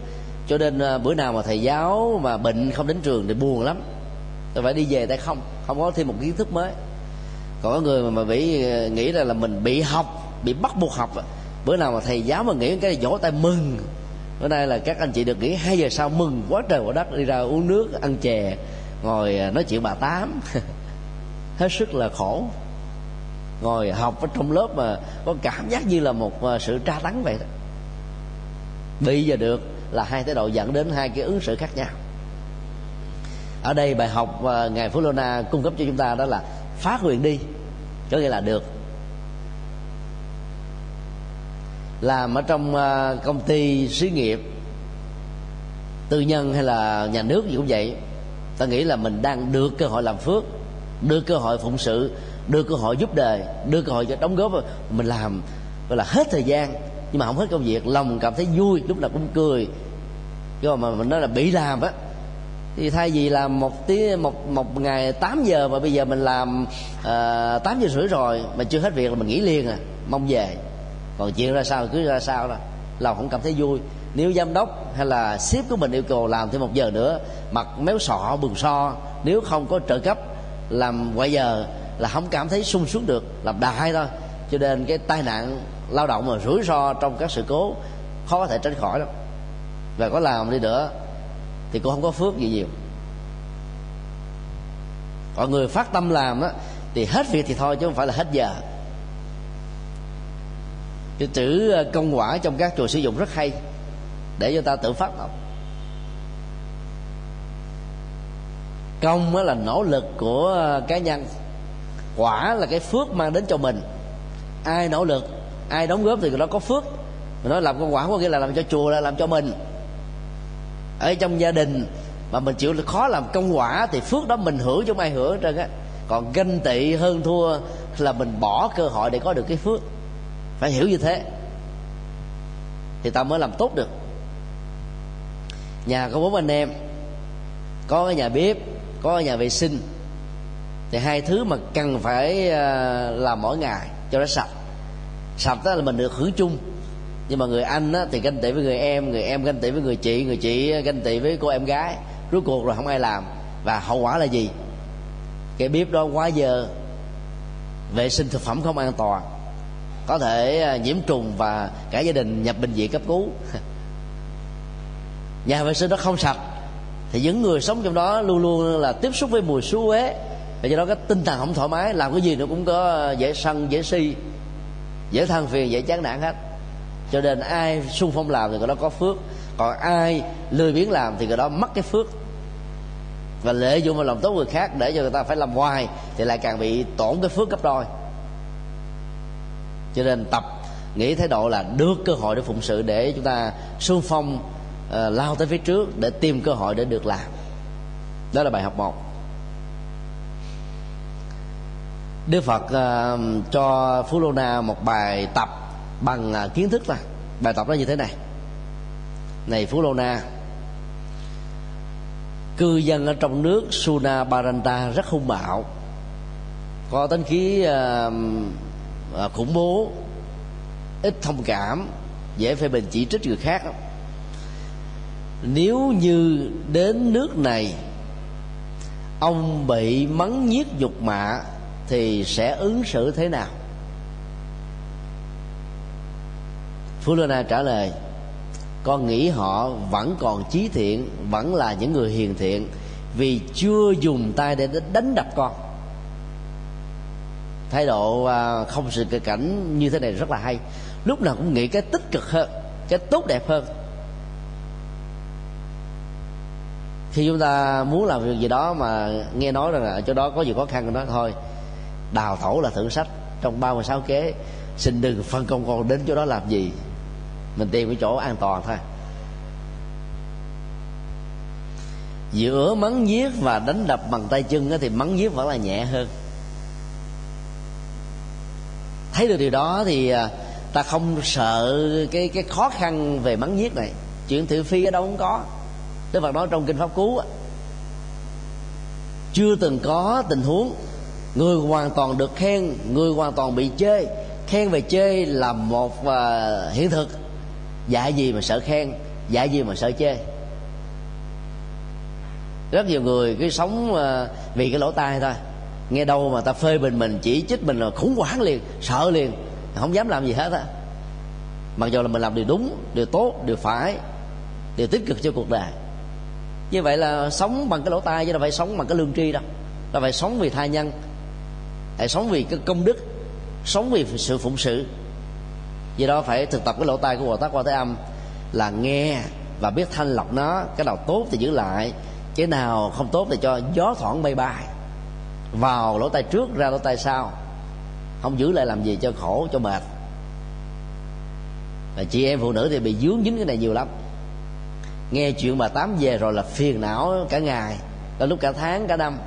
cho nên à, bữa nào mà thầy giáo mà bệnh không đến trường thì buồn lắm. Tôi phải đi về tay không không có thêm một kiến thức mới. Còn có người mà, mà bị nghĩ là, là mình bị học bị bắt buộc học bữa nào mà thầy giáo mà nghĩ cái vỗ tay mừng bữa nay là các anh chị được nghỉ hai giờ sau, mừng quá trời quá đất, đi ra uống nước, ăn chè, ngồi à, nói chuyện bà tám. [LAUGHS] Hết sức là khổ. Ngồi học ở trong lớp mà có cảm giác như là một à, sự tra tấn vậy đó. Bị giờ được là hai thái độ dẫn đến hai cái ứng xử khác nhau. Ở đây bài học mà ngài phú lô na cung cấp cho chúng ta đó là phát nguyện đi, có nghĩa là được làm ở trong ờ, công ty xí nghiệp tư nhân hay là nhà nước gì cũng vậy. Ta nghĩ là mình đang được cơ hội làm phước đưa cơ hội phụng sự đưa cơ hội giúp đời đưa cơ hội cho đóng góp mình làm gọi là hết thời gian nhưng mà không hết công việc. Lòng cảm thấy vui lúc nào cũng cười. Chứ mà mình nói là bị làm á thì thay vì làm một tiếng một một ngày 8 giờ mà bây giờ mình làm ờ, uh, 8 giờ rưỡi rồi mà chưa hết việc là mình nghỉ liền à mong về còn chuyện ra sao cứ ra sao đó. Lòng không cảm thấy vui. Nếu giám đốc hay là sếp của mình yêu cầu làm thêm một giờ nữa, mặt méo sọ, bừng so. Nếu không có trợ cấp, làm ngoài giờ là không cảm thấy sung sướng được, làm đại thôi. Cho nên cái tai nạn lao động mà rủi ro trong các sự cố khó có thể tránh khỏi đâu và có làm đi nữa thì cũng không có phước gì nhiều. Mọi người phát tâm làm á, thì hết việc thì thôi chứ không phải là hết giờ cái chữ ờ, công quả trong các chùa sử dụng rất hay, để cho ta tự phát động công là nỗ lực của ờ, cá nhân, quả là cái phước mang đến cho mình. Ai nỗ lực, ai đóng góp thì nó có phước. Mình nói làm công quả có nghĩa là làm cho chùa là làm cho mình. Ở trong gia đình mà mình chịu khó làm công quả thì phước đó mình hưởng chứ không ai hưởng hết trơn á. Còn ganh tị hơn thua là mình bỏ cơ hội để có được cái phước phải hiểu như thế. Thì ta mới làm tốt được. Nhà có bốn anh em. Có cái nhà bếp có cái nhà vệ sinh. Thì hai thứ mà cần phải ờ, làm mỗi ngày cho nó sạch. Sạch đó là mình được hưởng chung. Nhưng mà người anh á, thì ganh tị với người em người em ganh tị với người chị người chị ganh tị với cô em gái. Rốt cuộc rồi không ai làm. Và hậu quả là gì? Cái bếp đó quá giờ vệ sinh thực phẩm không an toàn có thể à, nhiễm trùng và cả gia đình nhập bệnh viện cấp cứu. [LAUGHS] Nhà vệ sinh nó không sạch, thì những người sống trong đó luôn luôn là tiếp xúc với mùi xú uế, và do đó cái tinh thần không thoải mái, làm cái gì nó cũng có dễ sân, dễ si, dễ than phiền, dễ chán nản hết. Cho nên ai sung phong làm thì người đó có phước, còn ai lười biếng làm thì người đó mất cái phước. Và lợi dụng vào lòng tốt người khác để cho người ta phải làm hoài thì lại càng bị tổn cái phước gấp đôi cho nên tập nghĩ thái độ là được cơ hội để phụng sự để chúng ta xung phong uh, lao tới phía trước để tìm cơ hội để được làm. Đó là bài học một. Đức Phật uh, cho Phú Lô Na một bài tập bằng uh, kiến thức là bài tập nó như thế này. Này Phú Lô Na cư dân ở trong nước Suna Baranta rất hung bạo. Có tính khí uh, uh, khủng bố ít thông cảm dễ phê bình chỉ trích người khác. Nếu như đến nước này ông bị mắng nhiếc dục mạ thì sẽ ứng xử thế nào? Phú Lô Na trả lời con nghĩ họ vẫn còn trí thiện vẫn là những người hiền thiện vì chưa dùng tay để đánh đập con thái độ à, không sự kịch cảnh như thế này rất là hay. Lúc nào cũng nghĩ cái tích cực hơn, cái tốt đẹp hơn. Khi chúng ta muốn làm việc gì đó mà nghe nói rằng là chỗ đó có gì khó khăn, đó thôi, đào thổ là thử sách. Trong 36 kế, xin đừng phân công con đến chỗ đó làm gì. Mình tìm cái chỗ an toàn thôi. Giữa mắng giết và đánh đập bằng tay chân thì mắng giết vẫn là nhẹ hơn thấy được điều đó thì à, ta không sợ cái cái khó khăn về mắng giết này. Chuyện thị phi ở đâu cũng có. Đức Phật nói trong kinh pháp cú chưa từng có tình huống người hoàn toàn được khen người hoàn toàn bị chê. Khen về chê là một uh, hiện thực. Dạ gì mà sợ khen dạ gì mà sợ chê. Rất nhiều người cứ sống uh, vì cái lỗ tai thôi nghe đâu mà ta phê bình mình, chỉ trích mình là khủng hoảng liền, sợ liền. Không dám làm gì hết á. Mặc dù là mình làm điều đúng, điều tốt, điều phải, điều tích cực cho cuộc đời. Như vậy là sống bằng cái lỗ tai chứ đâu phải sống bằng cái lương tri đâu. Là phải sống vì tha nhân, phải sống vì cái công đức, sống vì sự phụng sự. Do đó phải thực tập cái lỗ tai của bồ tát quan thế âm là nghe và biết thanh lọc nó, cái nào tốt thì giữ lại, cái nào không tốt thì cho gió thoảng bay bay vào lỗ tai trước, ra lỗ tai sau. Không giữ lại làm gì cho khổ, cho mệt. Và chị em phụ nữ thì bị dướng dính cái này nhiều lắm. Nghe chuyện bà tám về rồi là phiền não cả ngày, có lúc cả tháng, cả năm.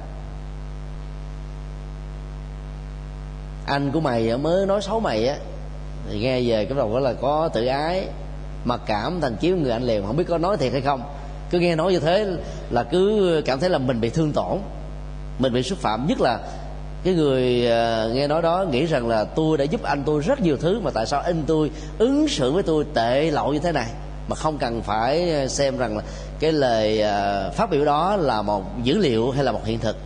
Anh của mày mới nói xấu mày á, thì nghe về cái đầu đó là có tự ái, mặc cảm, thành kiếm người anh liền. Không biết có nói thiệt hay không. Cứ nghe nói như thế là cứ cảm thấy là mình bị thương tổn mình bị xúc phạm, nhất là cái người à, nghe nói đó nghĩ rằng là tôi đã giúp anh tôi rất nhiều thứ, mà tại sao anh tôi ứng xử với tôi tệ lậu như thế này? Mà không cần phải à, xem rằng là cái lời à, phát biểu đó là một dữ liệu hay là một hiện thực.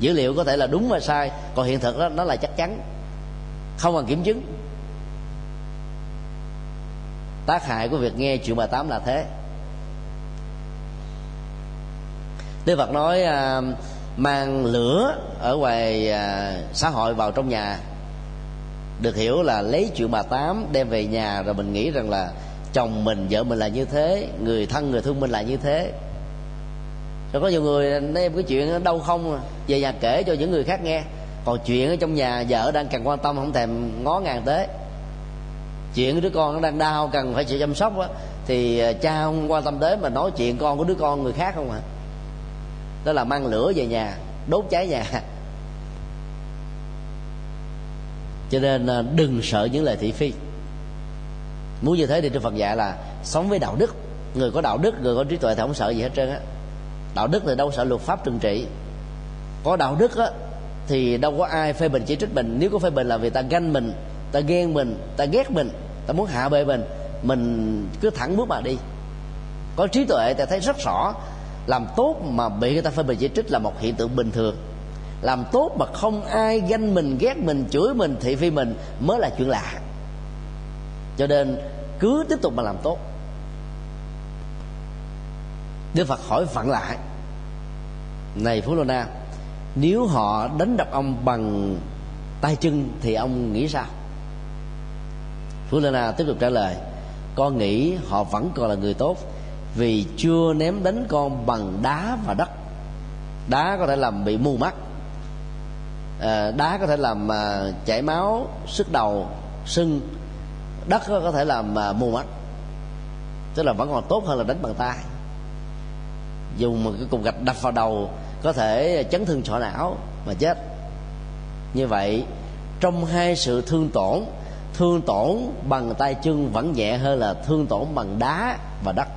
Dữ liệu có thể là đúng và sai, còn hiện thực đó, nó là chắc chắn, không cần kiểm chứng. Tác hại của việc nghe chuyện bà tám là thế. Đức Phật nói mang lửa ở ngoài à, xã hội vào trong nhà. Được hiểu là lấy chuyện bà tám đem về nhà rồi mình nghĩ rằng là chồng mình vợ mình là như thế người thân người thương mình là như thế. Rồi có nhiều người đem cái chuyện đâu không à? về nhà kể cho những người khác nghe. Còn chuyện ở trong nhà vợ đang cần quan tâm không thèm ngó ngàng tới. Chuyện đứa con nó đang đau cần phải sự chăm sóc á. Thì à, cha không quan tâm tới mà nói chuyện con của đứa con người khác không à? Đó là mang lửa về nhà, đốt cháy nhà. Cho nên à, đừng sợ những lời thị phi. Muốn như thế thì trong phật dạy là sống với đạo đức. Người có đạo đức, người có trí tuệ thì không sợ gì hết trơn á. Đạo đức thì đâu sợ luật pháp trừng trị. Có đạo đức á, thì đâu có ai phê bình chỉ trích mình. Nếu có phê bình là vì ta ganh mình, ta ghen mình, ta ghét mình, ta muốn hạ bệ mình mình cứ thẳng bước mà đi. Có trí tuệ ta thấy rất rõ làm tốt mà bị người ta phê bình chỉ trích là một hiện tượng bình thường. Làm tốt mà không ai ganh mình, ghét mình, chửi mình, thị phi mình mới là chuyện lạ. Cho nên cứ tiếp tục mà làm tốt. Đức Phật hỏi vặn lại, Này Phú Lô Na, Nếu họ đánh đập ông bằng tay chân Thì ông nghĩ sao? Phú Lô Na tiếp tục trả lời, Con nghĩ họ vẫn còn là người tốt vì chưa ném đánh con bằng đá và đất. Đá có thể làm bị mù mắt. À, Đá có thể làm à, chảy máu, sức đầu, sưng. Đất có thể làm à, mù mắt. Tức là vẫn còn tốt hơn là đánh bằng tay. Dùng một cái cục gạch đập vào đầu có thể chấn thương sọ não mà chết. Như vậy trong hai sự thương tổn thương tổn bằng tay chân vẫn nhẹ hơn là thương tổn bằng đá và đất.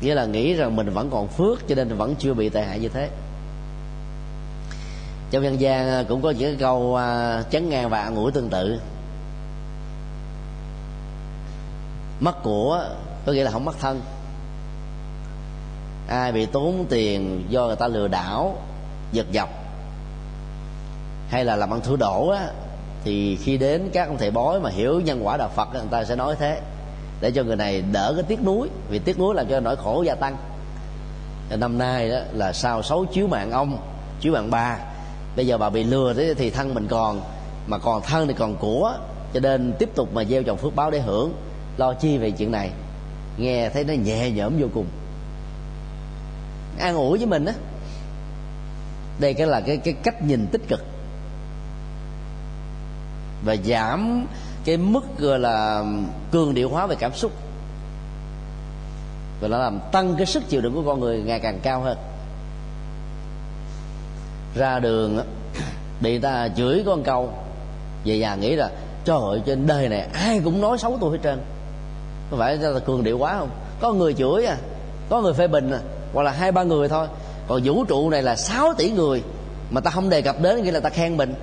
Nghĩa là nghĩ rằng mình vẫn còn phước, cho nên vẫn chưa bị tệ hại như thế. Trong dân gian à, cũng có những câu à, chấn ngang và ngủ tương tự. Mất của, có nghĩa là không mất thân. Ai bị tốn tiền do người ta lừa đảo, giật dọc, hay là làm ăn thua đổ á, thì khi đến các ông thầy bói mà hiểu nhân quả đạo phật người ta sẽ nói thế để cho người này đỡ cái tiếc nuối. Vì tiếc nuối làm cho nỗi khổ gia tăng. Năm nay đó là sau xấu chiếu mạng ông, chiếu mạng bà. Bây giờ bà bị lừa thế thì thân mình còn, mà còn thân thì còn của. Cho nên tiếp tục mà gieo trồng phước báo để hưởng. Lo chi về chuyện này? Nghe thấy nó nhẹ nhõm vô cùng. An ủi với mình á. Đây cái là cái cái cách nhìn tích cực. Và giảm cái mức, gọi là, cường điệu hóa về cảm xúc. Và nó làm tăng cái sức chịu đựng của con người ngày càng cao hơn. Ra đường bị ta chửi con câu về nhà nghĩ là, trời ơi, trên đời này ai cũng nói xấu tôi hết trơn. Có phải là cường điệu quá không? Có người chửi à có người phê bình à hoặc là hai ba người thôi. Còn vũ trụ này là 6 tỷ người, mà ta không đề cập đến nghĩa là ta khen mình.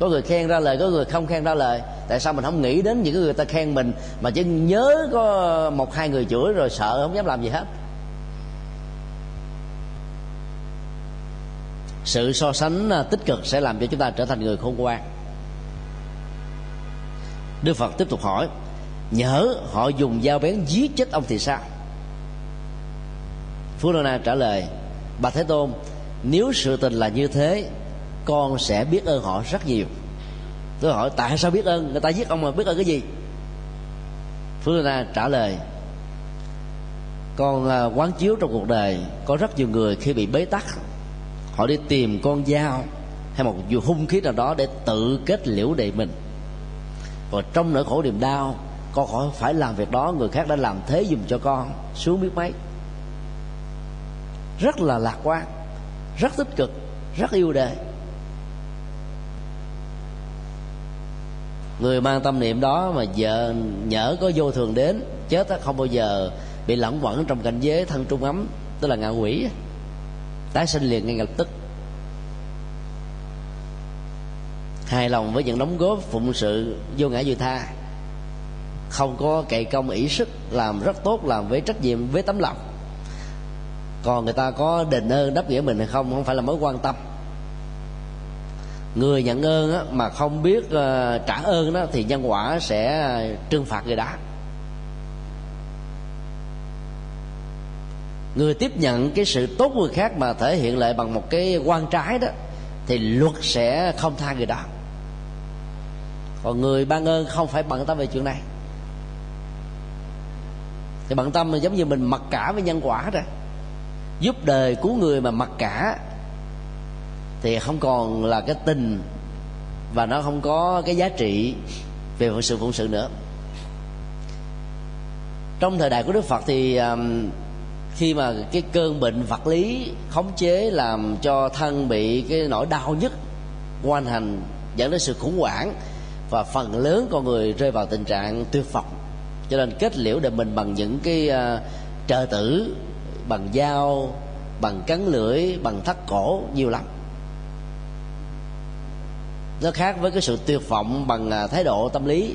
Có người khen ra lời, có người không khen ra lời tại sao mình không nghĩ đến những người ta khen mình mà chỉ nhớ có một hai người chửi rồi sợ không dám làm gì hết? Sự so sánh à, tích cực sẽ làm cho chúng ta trở thành người khôn ngoan. Đức phật tiếp tục hỏi nhớ họ dùng dao bén giết chết ông thì sao? Phú lô na trả lời bà thế tôn, nếu sự tình là như thế, con sẽ biết ơn họ rất nhiều tôi hỏi, tại sao biết ơn? Người ta giết ông mà biết ơn cái gì? Phú la na trả lời, con à, quán chiếu trong cuộc đời có rất nhiều người khi bị bế tắc. Họ đi tìm con dao hay một hung khí nào đó để tự kết liễu đề mình. Và trong nỗi khổ niềm đau, con khỏi phải làm việc đó, người khác đã làm thế dùm cho con. Xuống biết mấy. Rất là lạc quan, rất tích cực, rất yêu đời. Người mang tâm niệm đó mà vợ nhỡ có vô thường đến chết đó, không bao giờ bị lẫn quẩn trong cảnh giới thân trung ấm tức là ngạ quỷ. Tái sinh liền ngay lập tức. Hài lòng với những đóng góp phụng sự vô ngã vô tha. Không có cậy công ý sức làm rất tốt làm với trách nhiệm với tấm lòng. Còn người ta có đền ơn đáp nghĩa mình hay không không phải là mối quan tâm người nhận ơn á, mà không biết uh, trả ơn đó thì nhân quả sẽ trừng phạt người đó người tiếp nhận cái sự tốt người khác mà thể hiện lại bằng một cái quan trái đó thì luật sẽ không tha người đó còn người ban ơn không phải bận tâm về chuyện này. Thì bận tâm là giống như mình mặc cả với nhân quả rồi giúp đời cứu người mà mặc cả thì không còn là cái tình và nó không có cái giá trị về sự phụng sự nữa. Trong thời đại của đức phật thì um, khi mà cái cơn bệnh vật lý khống chế làm cho thân bị cái nỗi đau nhất quan hành dẫn đến sự khủng hoảng và phần lớn con người rơi vào tình trạng tuyệt vọng. Cho nên kết liễu đời mình bằng những cái uh, trợ tử bằng dao bằng cắn lưỡi bằng thắt cổ nhiều lắm nó khác với cái sự tuyệt vọng bằng à, thái độ tâm lý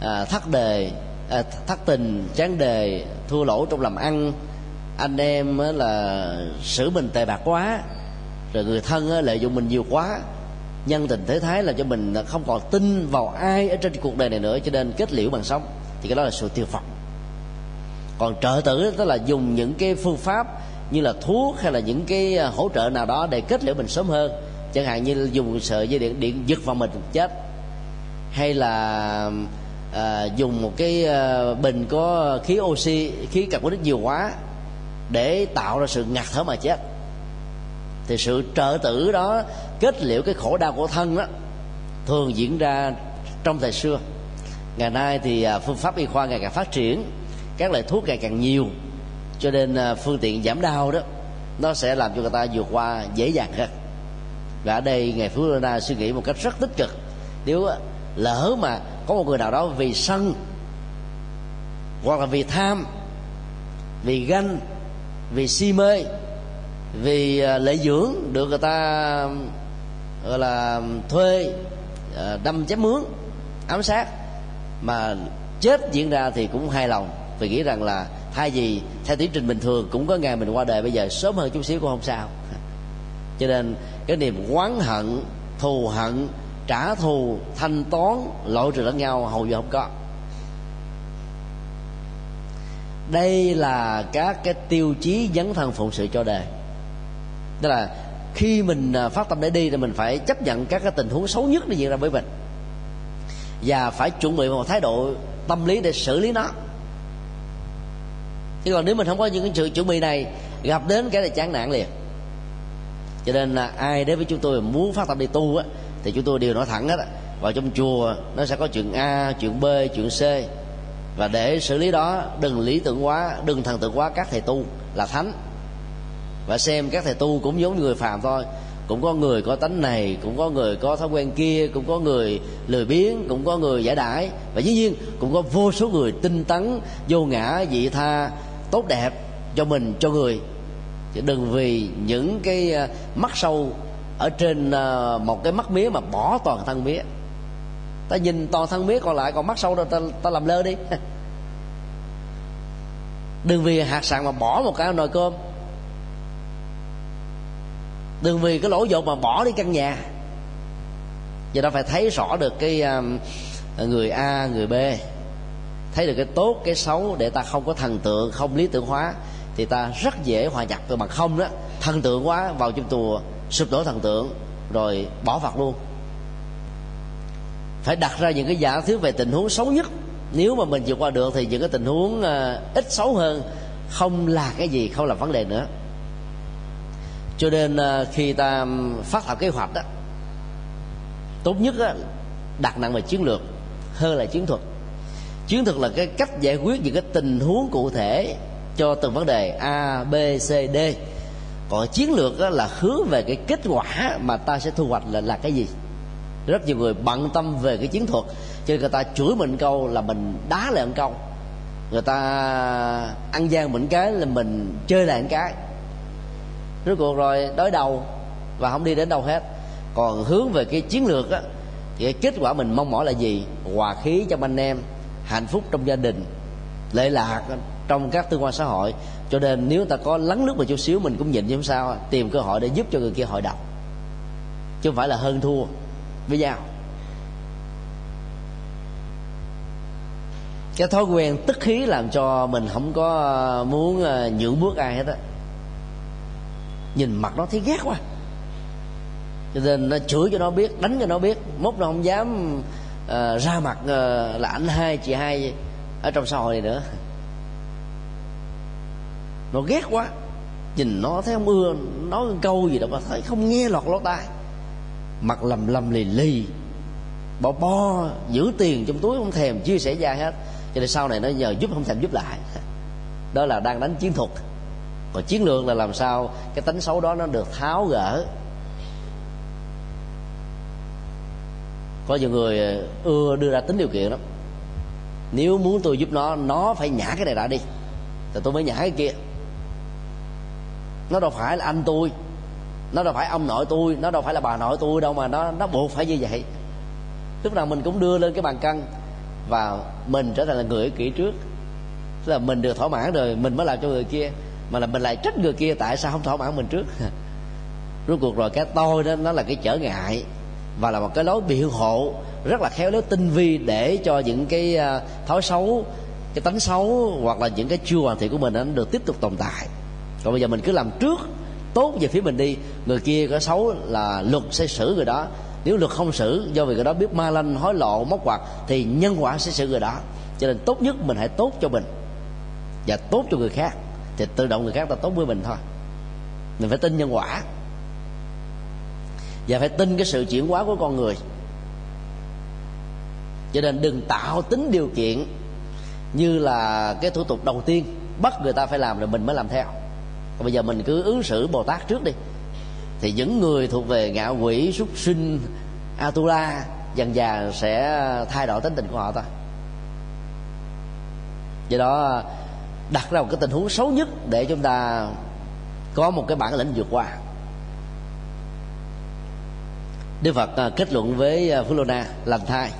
à, thất đề à, thất tình, chán đề, thua lỗ trong làm ăn. Anh em là xử mình tệ bạc quá, rồi người thân lợi dụng mình nhiều quá, nhân tình thế thái là cho mình không còn tin vào ai ở trên cuộc đời này nữa, cho nên kết liễu bằng sống thì cái đó là sự tiêu vọng. Còn trợ tử tức là dùng những cái phương pháp như là thuốc hay là những cái hỗ trợ nào đó để kết liễu mình sớm hơn chẳng hạn như dùng sợi dây điện điện giật vào mình chết. Hay là à, dùng một cái à, bình có khí oxy khí carbonic nhiều quá để tạo ra sự ngạt thở mà chết. Thì sự trợ tử đó kết liễu cái khổ đau của thân đó thường diễn ra trong thời xưa. Ngày nay thì à, phương pháp y khoa ngày càng phát triển các loại thuốc ngày càng nhiều. Cho nên à, phương tiện giảm đau đó nó sẽ làm cho người ta vượt qua dễ dàng hơn và ở đây ngài phú đa suy nghĩ một cách rất tích cực. Nếu lỡ mà có một người nào đó vì sân hoặc là vì tham vì ganh vì si mê vì à, lệ dưỡng được người ta gọi là thuê à, đâm chém mướn ám sát mà chết diễn ra thì cũng hài lòng. Vì nghĩ rằng là thay vì theo tiến trình bình thường cũng có ngày mình qua đời bây giờ sớm hơn chút xíu cũng không sao. [LAUGHS] Cho nên cái niềm oán hận, thù hận, trả thù, thanh toán lỗi trừ lẫn nhau hầu như không có. Đây là các cái tiêu chí dấn thân phụng sự cho đời. Tức là khi mình à, phát tâm để đi thì mình phải chấp nhận các cái tình huống xấu nhất nó diễn ra với mình. Và phải chuẩn bị một thái độ tâm lý để xử lý nó. Chứ còn nếu mình không có những cái sự chuẩn bị này, gặp đến cái là chán nản liền cho nên là ai đến với chúng tôi muốn phát tâm đi tu á, thì chúng tôi đều nói thẳng hết á. Vào trong chùa, nó sẽ có chuyện a, chuyện b, chuyện c. Và để xử lý đó, đừng lý tưởng quá, đừng thần tượng quá, các thầy tu là thánh. Và xem các thầy tu cũng giống như người phàm thôi. Cũng có người có tánh này, cũng có người có thói quen kia, cũng có người lười biếng, cũng có người giải đãi. Và dĩ nhiên, cũng có vô số người tinh tấn, vô ngã dị tha, tốt đẹp cho mình, cho người chứ đừng vì những cái ờ, mắt sâu ở trên ờ, một cái mắt mía mà bỏ toàn thân mía. Ta nhìn toàn thân mía còn lại còn mắt sâu rồi ta, ta làm lơ đi. [LAUGHS] Đừng vì hạt sạn mà bỏ một cái nồi cơm. Đừng vì cái lỗ dột mà bỏ đi căn nhà. Do đó phải thấy rõ được cái ờ, người a người b. Thấy được cái tốt cái xấu để ta không có thần tượng không lý tưởng hóa thì ta rất dễ hòa nhập từ bằng không đó. Thần tượng quá vào trong tù sụp đổ thần tượng rồi bỏ phật luôn. Phải đặt ra những cái giả thuyết về tình huống xấu nhất. Nếu mà mình vượt qua được thì những cái tình huống ờ, ít xấu hơn không là cái gì không là vấn đề nữa. Cho nên ờ, khi ta phát thảo kế hoạch đó tốt nhất đó, đặt nặng về chiến lược hơn là chiến thuật. Chiến thuật là cái cách giải quyết những cái tình huống cụ thể cho từng vấn đề a, b, c, d. Còn chiến lược đó là hướng về cái kết quả mà ta sẽ thu hoạch là là cái gì? Rất nhiều người bận tâm về cái chiến thuật, cho nên người ta chửi mình câu là mình đá lại một câu. Người ta ăn gian mình cái là mình chơi lại một cái. Rốt cuộc rồi, đối đầu và không đi đến đâu hết. Còn hướng về cái chiến lược á, thì cái kết quả mình mong mỏi là gì? Hòa khí trong anh em, hạnh phúc trong gia đình lệ lạc trong các tương quan xã hội. Cho nên nếu ta có lắng nước một chút xíu mình cũng nhịn chứ không sao tìm cơ hội để giúp cho người kia hội đồng chứ không phải là hơn thua. Với nhau. Cái thói quen tức khí làm cho mình không có ờ, muốn ờ, nhượng bước ai hết á. Nhìn mặt nó thấy ghét quá. Cho nên nó chửi cho nó biết đánh cho nó biết. Mốt nó không dám uh, ra mặt uh, là anh hai chị hai ở trong xã hội này nữa nó ghét quá. Nhìn nó thấy không ưa, nói một câu gì đâu mà thấy không nghe lọt lỗ tai. Mặt lầm lầm lì lì. Bỏ bo giữ tiền trong túi không thèm, chia sẻ ra hết. Cho nên sau này nó nhờ giúp, không thèm giúp lại. Đó là đang đánh chiến thuật. Còn chiến lược là làm sao cái tính xấu đó nó được tháo gỡ. Có nhiều người ờ, ưa đưa ra tính điều kiện lắm. Nếu muốn tôi giúp nó nó phải nhả cái này ra đi. Thì tôi mới nhả cái kia nó đâu phải là anh tôi. Nó đâu phải ông nội tôi. Nó đâu phải là bà nội tôi đâu mà nó nó buộc phải như vậy. Lúc nào mình cũng đưa lên cái bàn cân và mình trở thành là người kỹ trước. Tức là mình được thỏa mãn rồi, mình mới làm cho người kia. Mà là mình lại trách người kia, tại sao không thỏa mãn mình trước? [LAUGHS] Rốt cuộc rồi cái tôi đó, nó là cái trở ngại và là một cái lối biện hộ rất là khéo léo tinh vi để cho những cái à, thói xấu, cái tánh xấu hoặc là những cái chưa hoàn thiện của mình nó được tiếp tục tồn tại còn bây giờ mình cứ làm trước, tốt về phía mình đi. Người kia có xấu là luật sẽ xử người đó. Nếu luật không xử, do vì người đó biết ma lanh, hối lộ, móc quạt, thì nhân quả sẽ xử người đó. Cho nên tốt nhất mình hãy tốt cho mình và tốt cho người khác. Thì tự động người khác ta tốt với mình thôi. Mình phải tin nhân quả. Và phải tin cái sự chuyển hóa của con người. Cho nên đừng tạo tính điều kiện như là cái thủ tục đầu tiên, bắt người ta phải làm rồi mình mới làm theo còn bây giờ mình cứ ứng xử bồ tát trước đi. Thì những người thuộc về ngạo quỷ súc sinh atula dần dà sẽ thay đổi tính tình của họ thôi do đó đặt ra một cái tình huống xấu nhất để chúng ta có một cái bản lĩnh vượt qua. Đức Phật à, kết luận với à, Phú Lô Na lành thai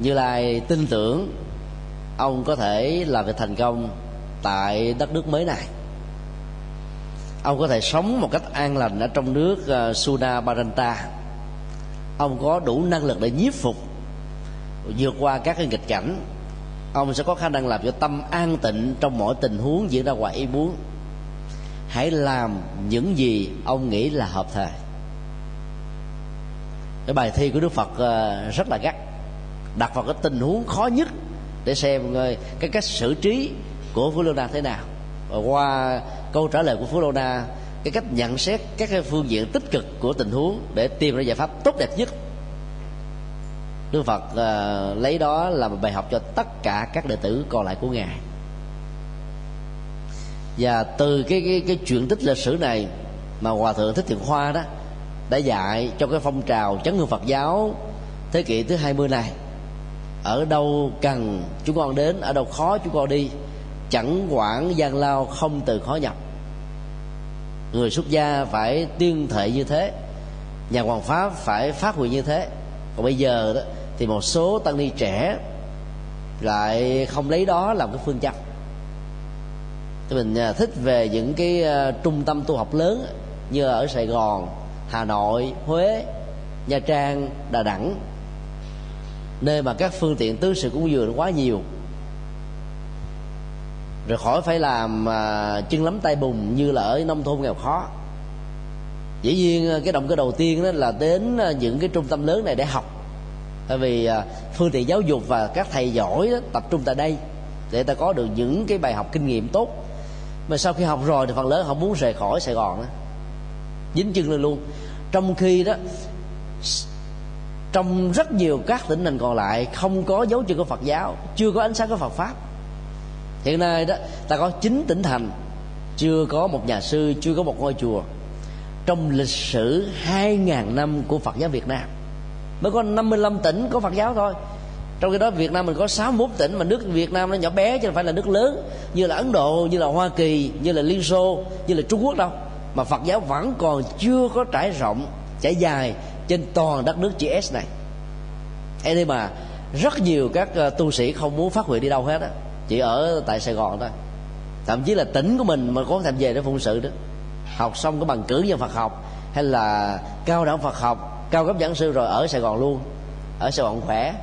Như Lai tin tưởng ông có thể làm việc thành công tại đất nước mới này. Ông có thể sống một cách an lành ở trong nước ờ, uh, Suna Baranta ông có đủ năng lực để nhiếp phục vượt qua các cái nghịch cảnh. Ông sẽ có khả năng làm cho tâm an tịnh trong mọi tình huống diễn ra ngoài ý muốn. Hãy làm những gì ông nghĩ là hợp thời. Cái bài thi của đức phật uh, rất là gắt đặt vào cái tình huống khó nhất để xem ờ, cái cách xử trí của phú lô na thế nào? Và qua câu trả lời của phú lô na cái cách nhận xét các cái phương diện tích cực của tình huống để tìm ra giải pháp tốt đẹp nhất. Đức phật uh, lấy đó làm một bài học cho tất cả các đệ tử còn lại của ngài. Và từ cái cái cái chuyện tích lịch sử này mà hòa thượng thích thiện Hoa đó đã dạy cho cái phong trào chấn hương Phật giáo thế kỷ thứ 20 này ở đâu cần chúng con đến ở đâu khó chúng con đi chẳng quản gian lao không từ khó nhập. Người xuất gia phải tuyên thệ như thế, nhà hoàng pháp phải phát huy như thế. Còn bây giờ đó, thì một số tăng ni trẻ lại không lấy đó làm cái phương châm. Thì mình à, thích về những cái à, trung tâm tu học lớn như ở sài gòn, hà nội, huế, nha trang, đà nẵng, nơi mà các phương tiện tứ sự cũng dường quá nhiều rồi khỏi phải làm à, chân lắm tay bùn như là ở nông thôn nghèo khó. Dĩ nhiên à, cái động cơ đầu tiên đó là đến à, những cái trung tâm lớn này để học. Tại vì à, phương tiện giáo dục và các thầy giỏi đó, tập trung tại đây để ta có được những cái bài học kinh nghiệm tốt. Mà sau khi học rồi thì phần lớn không muốn rời khỏi sài gòn đó dính chân lên luôn. Trong khi đó trong rất nhiều các tỉnh thành còn lại không có dấu chân của Phật giáo chưa có ánh sáng của Phật pháp hiện nay đó, ta có chín tỉnh thành. Chưa có một nhà sư, chưa có một ngôi chùa. Trong lịch sử 2.000 năm của Phật giáo Việt Nam, mới có 55 tỉnh có Phật giáo thôi. Trong khi đó, Việt Nam mình có 61 tỉnh mà nước Việt Nam nó nhỏ bé chứ không phải là nước lớn, như là Ấn Độ, như là Hoa Kỳ, như là Liên Xô, như là Trung Quốc đâu. Mà Phật giáo vẫn còn chưa có trải rộng, trải dài trên toàn đất nước chữ S này. Thế nên mà rất nhiều các ờ, tu sĩ không muốn phát nguyện đi đâu hết á chỉ ở tại Sài Gòn thôi. Thậm chí là tỉnh của mình mà có thèm về để phụng sự đó. Học xong cái bằng cử nhân Phật học, hay là cao đẳng Phật học, cao cấp giảng sư rồi ở Sài Gòn luôn, ở Sài Gòn khỏe.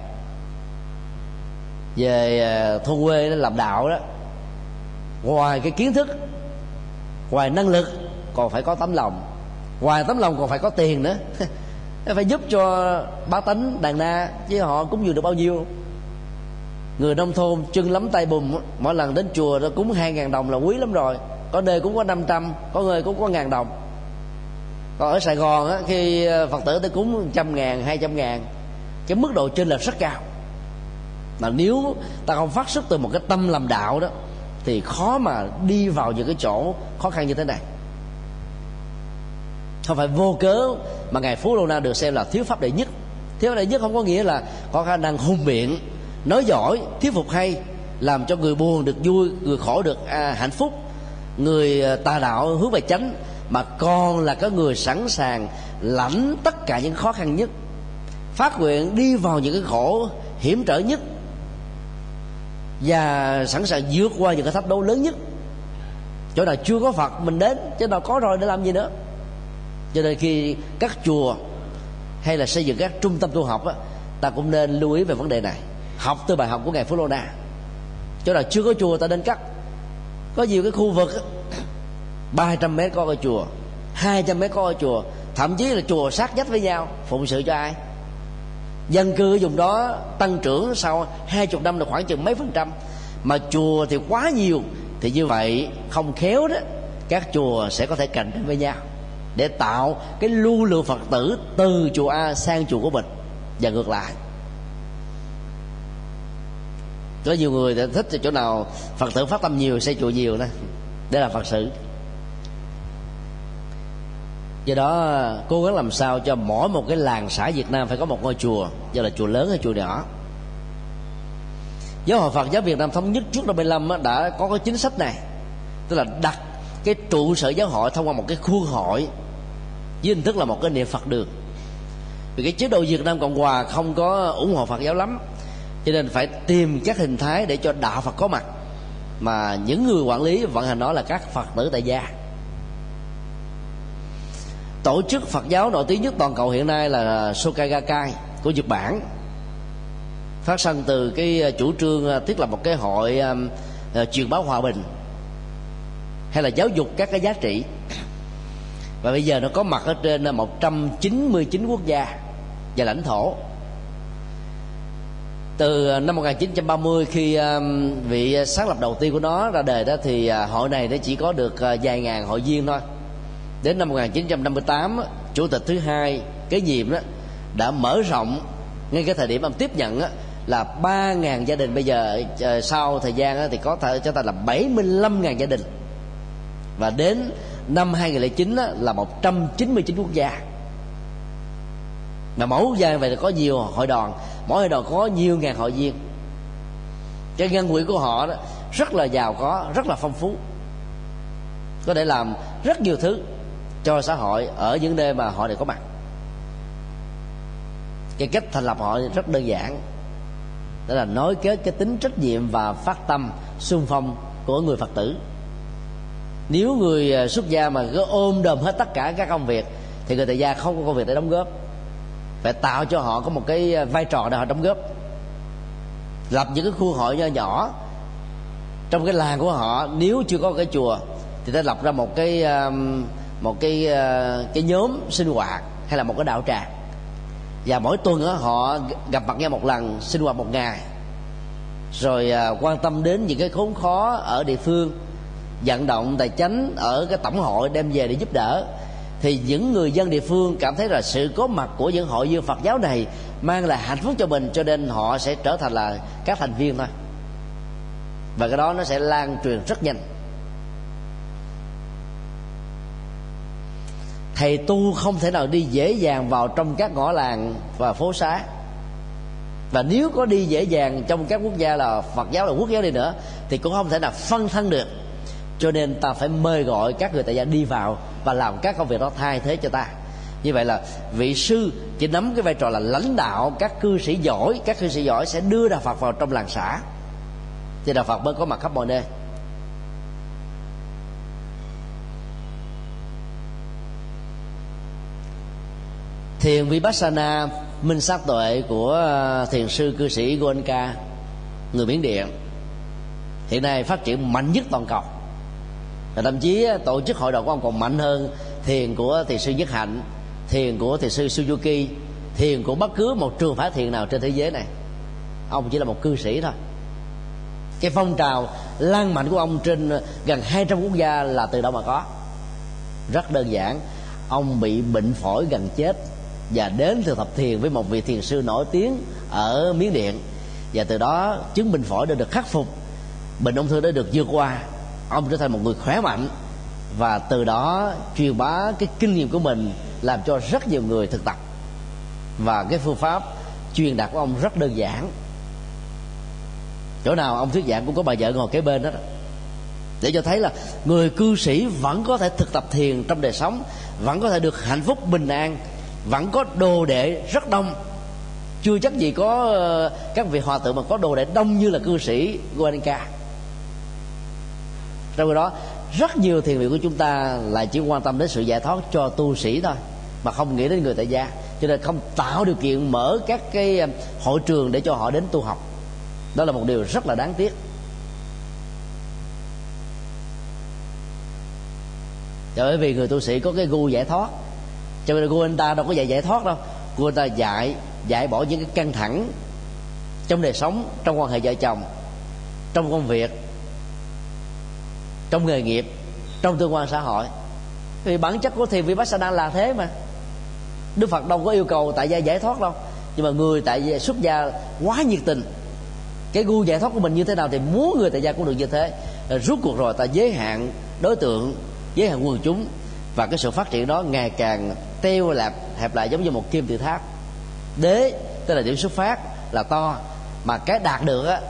Về ờ, thôn quê làm đạo đó, ngoài cái kiến thức, ngoài năng lực còn phải có tấm lòng. Ngoài tấm lòng còn phải có tiền nữa. [LAUGHS] Phải giúp cho bá tánh đàn na, chứ họ cũng vừa được bao nhiêu người nông thôn chân lắm tay bùm mỗi lần đến chùa nó cúng hai ngàn đồng là quý lắm rồi. Có nơi cũng có 500 có người cũng có ngàn đồng. Còn ở Sài Gòn á, khi ờ, Phật tử tới cúng trăm ngàn hai trăm ngàn cái mức độ trên lệch rất cao. Mà nếu ta không phát xuất từ một cái tâm làm đạo đó thì khó mà đi vào những cái chỗ khó khăn như thế này. Không phải vô cớ mà ngài phú lô na được xem là thiếu pháp đệ nhất. Thiếu pháp đệ nhất không có nghĩa là có khả năng hùng biện nói giỏi thuyết phục hay làm cho người buồn được vui người khổ được à, hạnh phúc. Người à, tà đạo hướng về chánh mà còn là cái người sẵn sàng lãnh tất cả những khó khăn nhất. Phát nguyện đi vào những cái khổ hiểm trở nhất và sẵn sàng vượt qua những cái thách đố lớn nhất. Chỗ nào chưa có phật mình đến chỗ nào có rồi để làm gì nữa? Cho nên khi các chùa hay là xây dựng các trung tâm tu học á, ta cũng nên lưu ý về vấn đề này học từ bài học của ngài phú lô đa chỗ nào chưa có chùa ta nên cắt. Có nhiều cái khu vực [COUGHS] ba trăm mét có cái chùa, hai trăm mét có cái chùa, thậm chí là chùa sát nhất với nhau, phụng sự cho ai? Dân cư ở vùng đó tăng trưởng sau hai chục năm là khoảng chừng mấy phần trăm. Mà chùa thì quá nhiều, thì như vậy không khéo đó, các chùa sẽ có thể cạnh tranh với nhau để tạo cái lưu lượng phật tử từ chùa a sang chùa của mình. Và ngược lại có nhiều người thích chỗ nào, phật tử phát tâm nhiều, xây chùa nhiều đó để là phật sự. Do đó, cố gắng làm sao cho mỗi một cái làng xã Việt Nam phải có một ngôi chùa do là chùa lớn hay chùa nhỏ. Giáo hội Phật giáo Việt Nam thống nhất trước năm 75 đã có cái chính sách này. Tức là đặt cái trụ sở giáo hội thông qua một cái khuôn hội, với hình thức là một cái niệm Phật đường. Vì cái chế độ Việt Nam Cộng Hòa không có ủng hộ Phật giáo lắm cho nên phải tìm các hình thái để cho đạo Phật có mặt. Mà những người quản lý vận hành đó là các Phật tử tại gia. Tổ chức Phật giáo nổi tiếng nhất toàn cầu hiện nay là sokagakai của Nhật Bản. Phát sinh từ cái à, chủ trương à, thiết lập một cái hội uh, truyền bá hòa bình hay là giáo dục các cái giá trị. Và bây giờ nó có mặt ở trên 199 quốc gia và lãnh thổ từ à, năm 1930 khi à, vị sáng lập đầu tiên của nó ra đời đó thì à, hội này nó chỉ có được vài ngàn hội viên thôi. Đến năm 1958 chủ tịch thứ hai cái nhiệm đó đã mở rộng ngay cái thời điểm ông tiếp nhận là 3.000 gia đình. Bây giờ sau thời gian thì có thể cho ta là 75.000 gia đình. Và đến năm 2009 á, là 199 quốc gia. Mà mẫu quốc gia vậy là có nhiều hội đoàn mỗi hội đoàn có nhiều ngàn hội viên. Cái ngân quỹ của họ đó, rất là giàu có, rất là phong phú. Có thể làm rất nhiều thứ cho xã hội ở những nơi mà họ đều có mặt. Cái cách thành lập họ rất đơn giản. Đó là nối kết cái tính trách nhiệm và phát tâm xung phong của người phật tử. Nếu người à, xuất gia mà cứ ôm đồm hết tất cả các công việc, thì người tại gia không có công việc để đóng góp phải tạo cho họ có một cái ờ, vai trò để họ đóng góp. Lập những cái khu hội nho nhỏ. Trong cái làng của họ nếu chưa có cái chùa thì ta lập ra một cái một cái ờ, cái nhóm sinh hoạt hay là một cái đạo tràng. Và mỗi tuần đó, họ gặp mặt nhau một lần sinh hoạt một ngày. Rồi ờ, quan tâm đến những cái khốn khó ở địa phương vận động tài chánh ở cái tổng hội đem về để giúp đỡ thì những người dân địa phương cảm thấy là sự có mặt của những hội viên Phật giáo này mang lại hạnh phúc cho mình, cho nên họ sẽ trở thành là các thành viên thôi. Và cái đó nó sẽ lan truyền rất nhanh. Thầy tu không thể nào đi dễ dàng vào trong các ngõ làng và phố xá. Và nếu có đi dễ dàng trong các quốc gia là phật giáo là quốc giáo đi nữa, thì cũng không thể nào phân thân được cho nên ta phải mời gọi các người tại gia đi vào và làm các công việc đó thay thế cho ta. Như vậy là vị sư chỉ nắm cái vai trò là lãnh đạo các cư sĩ giỏi, các cư sĩ giỏi sẽ đưa đạo phật vào trong làng xã. Thì đạo phật mới có mặt khắp mọi nơi. Thiền vipassana, minh sát tuệ của à, thiền sư cư sĩ Goenka, người Miến Điện, hiện nay phát triển mạnh nhất toàn cầu và thậm chí tổ chức hội đồng của ông còn mạnh hơn thiền của thiền sư Nhất Hạnh, thiền của thiền sư Suzuki, thiền của bất cứ một trường phái thiền nào trên thế giới này. Ông chỉ là một cư sĩ thôi. Cái phong trào lan mạnh của ông trên gần 200 quốc gia là từ đâu mà có? Rất đơn giản, ông bị bệnh phổi gần chết và đến thực tập thiền với một vị thiền sư nổi tiếng ở miến điện. Và từ đó, chứng bệnh phổi đã được khắc phục, bệnh ung thư đã được vượt qua ông trở thành một người khỏe mạnh. Và từ đó truyền bá cái kinh nghiệm của mình làm cho rất nhiều người thực tập. Và cái phương pháp truyền đạt của ông rất đơn giản. Chỗ nào ông thuyết giảng cũng có bà vợ ngồi kế bên đó. Để cho thấy là người cư sĩ vẫn có thể thực tập thiền trong đời sống, vẫn có thể được hạnh phúc bình an, vẫn có đồ đệ rất đông. Chưa chắc gì có ờ, các vị hòa thượng mà có đồ đệ đông như là cư sĩ Guanica trong khi đó, rất nhiều thiền viện của chúng ta lại chỉ quan tâm đến sự giải thoát cho tu sĩ thôi, mà không nghĩ đến người tại gia. Cho nên không tạo điều kiện mở các cái ờ, hội trường để cho họ đến tu học. Đó là một điều rất là đáng tiếc. Bởi vì người tu sĩ có cái gu giải thoát. Cho nên gu anh ta đâu có dạy giải thoát đâu. Gu anh ta dạy dạy bỏ những cái căng thẳng trong đời sống, trong quan hệ vợ chồng, trong công việc trong nghề nghiệp trong tương quan xã hội. Vì bản chất của thiền vipassana là thế mà. Đức phật đâu có yêu cầu tại gia giải thoát đâu nhưng mà người tại gia xuất gia quá nhiệt tình. Cái gu giải thoát của mình như thế nào thì muốn người tại gia cũng được như thế. Rút cuộc rồi ta giới hạn đối tượng giới hạn quần chúng và cái sự phát triển đó ngày càng teo lạp hẹp lại giống như một kim tự tháp. Đế tức là điểm xuất phát là to mà cái đạt được á,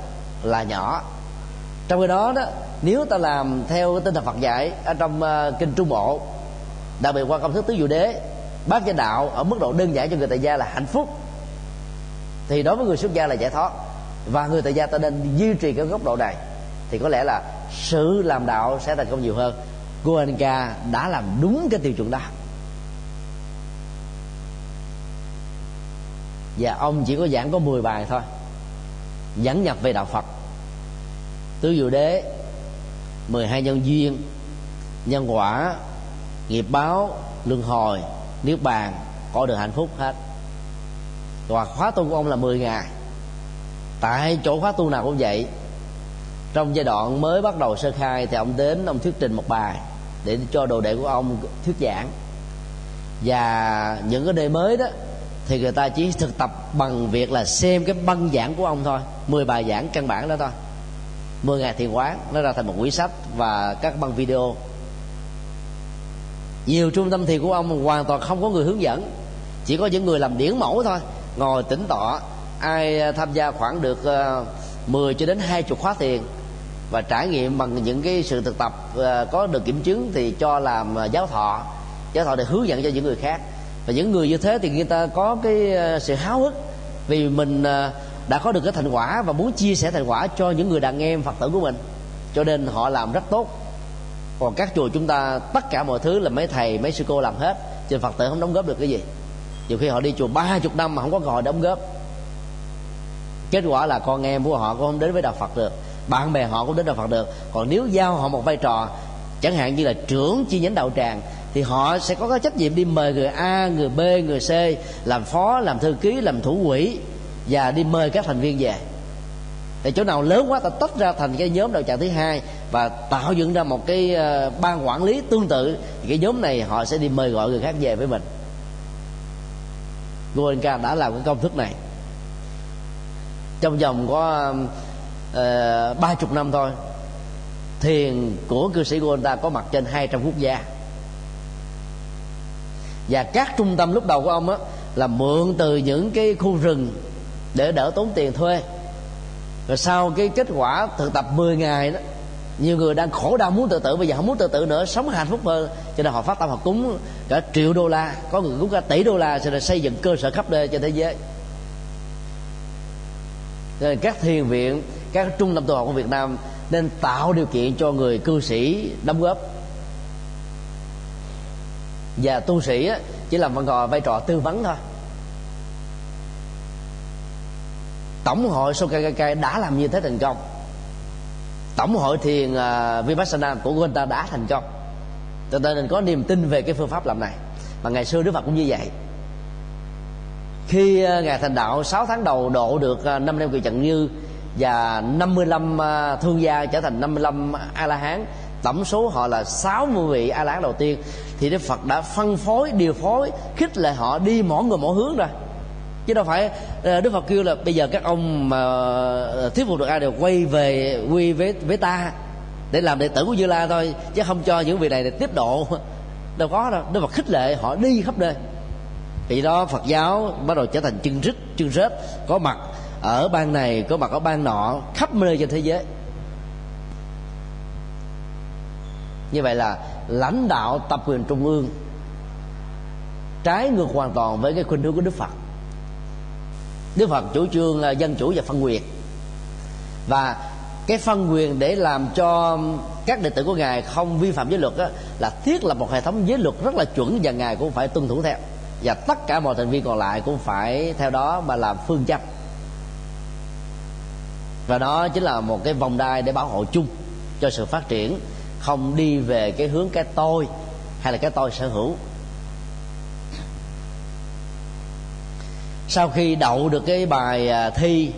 là nhỏ. Trong cái đó đó nếu ta làm theo tinh thần Phật dạy ở trong uh, kinh Trung Bộ đặc biệt qua công thức tứ diệu đế bác gia đạo ở mức độ đơn giản cho người tại gia là hạnh phúc thì đối với người xuất gia là giải thoát. Và người tại gia ta nên duy trì cái góc độ này thì có lẽ là sự làm đạo sẽ thành công nhiều hơn. Goenka đã làm đúng cái tiêu chuẩn đó. Và ông chỉ có giảng có 10 bài thôi dẫn nhập về đạo Phật. Tứ diệu đế 12 nhân duyên, nhân quả, nghiệp báo, luân hồi, niết bàn, có được hạnh phúc hết. Và khóa tu của ông là 10 ngày. Tại chỗ khóa tu nào cũng vậy. Trong giai đoạn mới bắt đầu sơ khai thì ông đến ông thuyết trình một bài để cho đồ đệ của ông thuyết giảng. Và những cái đề mới đó thì người ta chỉ thực tập bằng việc là xem cái băng giảng của ông thôi 10 bài giảng căn bản đó thôi. 10 ngày thiền quán, nó ra thành một quyển sách và các băng video. Nhiều trung tâm thiền của ông hoàn toàn không có người hướng dẫn, chỉ có những người làm điển mẫu thôi. Ngồi tĩnh tọa, ai à, tham gia khoảng được à, 10 cho đến 20 khóa thiền và trải nghiệm bằng những cái sự thực tập à, có được kiểm chứng thì cho làm giáo thọ giáo thọ để hướng dẫn cho những người khác. Và những người như thế thì người ta có cái sự háo hức vì mình đã có được cái thành quả và muốn chia sẻ thành quả cho những người đàn em phật tử của mình. Cho nên họ làm rất tốt. Còn các chùa chúng ta, tất cả mọi thứ là mấy thầy, mấy sư cô làm hết. Cho phật tử không đóng góp được cái gì. Nhiều khi họ đi chùa ba chục năm mà không có cơ hội đóng góp. Kết quả là con em của họ cũng không đến với đạo phật được. Bạn bè họ cũng đến đạo phật được. Còn nếu giao họ một vai trò, chẳng hạn như là trưởng chi nhánh đạo tràng, thì họ sẽ có cái trách nhiệm đi mời người a, người b, người c, làm phó, làm thư ký, làm thủ quỹ và đi mời các thành viên về. Thì chỗ nào lớn quá ta tách ra thành cái nhóm đạo tràng thứ hai và tạo dựng ra một cái ờ, ban quản lý tương tự thì cái nhóm này họ sẽ đi mời gọi người khác về với mình. Goenka đã làm cái công thức này. Trong vòng có ờ, ba uh, chục năm thôi thiền của cư sĩ Goenka có mặt trên 200 quốc gia. Và các trung tâm lúc đầu của ông á là mượn từ những cái khu rừng để đỡ tốn tiền thuê. Rồi sau cái kết quả thực tập 10 ngày đó, nhiều người đang khổ đau muốn tự tử, bây giờ không muốn tự tử nữa, sống hạnh phúc hơn. Cho nên họ phát tâm họ cúng cả triệu đô la, có người cúng cả tỷ đô la cho nên xây dựng cơ sở khắp nơi trên thế giới. Nên các thiền viện, các trung tâm tu học của Việt Nam nên tạo điều kiện cho người cư sĩ đóng góp. Và tu sĩ chỉ làm vai vai trò tư vấn thôi. Tổng hội Sokagakai đã làm như thế thành công. Tổng hội thiền uh, vipassana của Genta đã thành công. Cho nên có niềm tin về cái phương pháp làm này. Mà ngày xưa Đức Phật cũng như vậy. Khi à, uh, ngài thành đạo 6 tháng đầu độ được à, uh, 5 năm kỳ trận như và 55 uh, thương gia trở thành 55 a la hán tổng số họ là 60 vị a la hán đầu tiên thì Đức Phật đã phân phối điều phối khích lệ họ đi mỗi người mỗi hướng rồi chứ đâu phải ờ, đức phật kêu là bây giờ các ông mà ờ, thuyết phục được ai đều quay về quy với với ta để làm đệ tử của như la thôi, chứ không cho những vị này để tiếp độ. [LAUGHS] Đâu có đâu, đức phật khích lệ họ đi khắp nơi. Vì đó, phật giáo bắt đầu trở thành chân rít, chân rết, có mặt ở bang này, có mặt ở bang nọ, khắp nơi trên thế giới. Như vậy là lãnh đạo tập quyền trung ương trái ngược hoàn toàn với cái khuynh hướng của đức phật đức phật chủ trương là dân chủ và phân quyền. Và cái phân quyền để làm cho các đệ tử của ngài không vi phạm giới luật đó, là thiết lập một hệ thống giới luật rất là chuẩn và ngài cũng phải tuân thủ theo. Và tất cả mọi thành viên còn lại cũng phải theo đó mà làm phương châm. Và đó chính là một cái vòng đai để bảo hộ chung cho sự phát triển không đi về cái hướng cái tôi hay là cái tôi sở hữu. Sau khi đậu được cái bài à, thi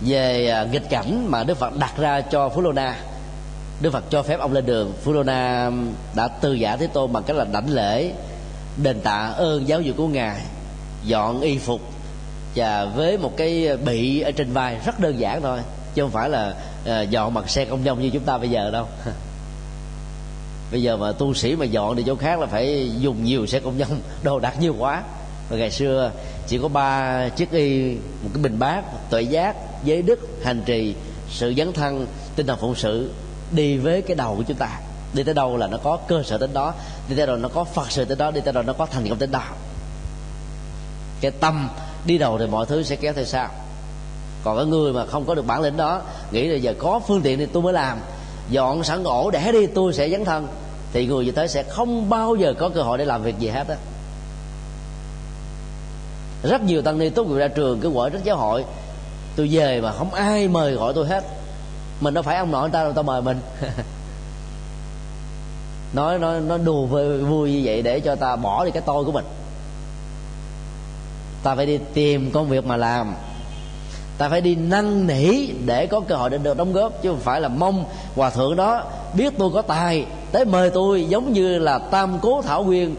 về à, nghịch cảnh mà đức phật đặt ra cho phú lô na, đức phật cho phép ông lên đường, phú lô na đã từ giả thế tôn bằng cách là đảnh lễ, đền tạ ơn giáo dục của ngài, dọn y phục và với một cái bị ở trên vai rất đơn giản thôi, chứ không phải là à, dọn bằng xe công nhân như chúng ta bây giờ đâu. [LAUGHS] Bây giờ mà tu sĩ mà dọn đi chỗ khác là phải dùng nhiều xe công nhân đồ đạc nhiều quá. Và ngày xưa chỉ có ba chiếc y, một cái bình bát tuệ giác, giới đức, hành trì, sự dấn thân, tinh thần phụng sự đi với cái đầu của chúng ta. Đi tới đâu là nó có cơ sở đến đó, đi tới đâu nó có phật sự tới đó, đi tới đâu nó có thành công đến đó. Cái tâm đi đầu thì mọi thứ sẽ kéo theo sau. Còn cái người mà không có được bản lĩnh đó, nghĩ là giờ có phương tiện thì tôi mới làm. Dọn sẵn ổ để đi, tôi sẽ dấn thân. Thì người như thế sẽ không bao giờ có cơ hội để làm việc gì hết á rất nhiều tăng ni tốt nghiệp ra trường cứ gọi rất giáo hội. Tôi về mà không ai mời gọi tôi hết. Mình đâu phải ông nội ta đâu ta mời mình. [LAUGHS] Nói nói nó đùa vui, vui như vậy để cho ta bỏ đi cái tôi của mình. Ta phải đi tìm công việc mà làm. Ta phải đi năn nỉ để có cơ hội để được đóng góp chứ không phải là mong hòa thượng đó biết tôi có tài tới mời tôi giống như là tam cố thảo nguyên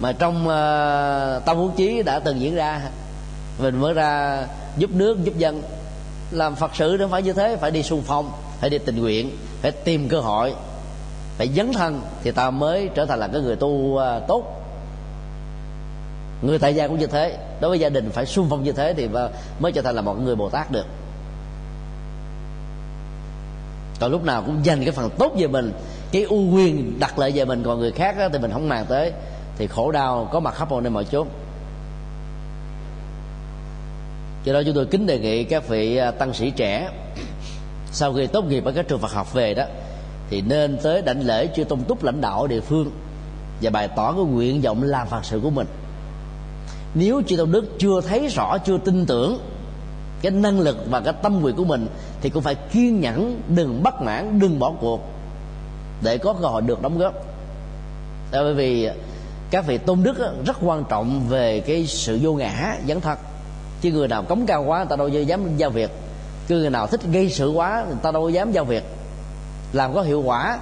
mà trong ờ, uh, tâm huống chí đã từng diễn ra mình mới ra giúp nước giúp dân. Làm phật sự nó phải như thế phải đi xung phong phải đi tình nguyện phải tìm cơ hội phải dấn thân thì ta mới trở thành là cái người tu uh, tốt. Người tại gia cũng như thế đối với gia đình phải xung phong như thế thì mới trở thành là một người bồ tát được. Còn lúc nào cũng dành cái phần tốt về mình cái ưu quyền đặt lợi về mình còn người khác đó, thì mình không màng tới thì khổ đau, có mặt khắp mọi nơi mọi chốn. Cho đó chúng tôi kính đề nghị các vị à, tăng sĩ trẻ, sau khi tốt nghiệp ở các trường Phật học về đó, thì nên tới đảnh lễ chư tôn túc lãnh đạo địa phương và bày tỏ cái nguyện vọng làm phật sự của mình. Nếu chư tôn đức chưa thấy rõ, chưa tin tưởng cái năng lực và cái tâm nguyện của mình, thì cũng phải kiên nhẫn, đừng bất mãn, đừng bỏ cuộc để có cơ hội được đóng góp. Bởi vì các vị tôn đức rất quan trọng về cái sự vô ngã dấn thân chứ người nào cống cao quá, người ta đâu dám giao việc. Chứ người nào thích gây sự quá, người ta đâu dám giao việc. Làm có hiệu quả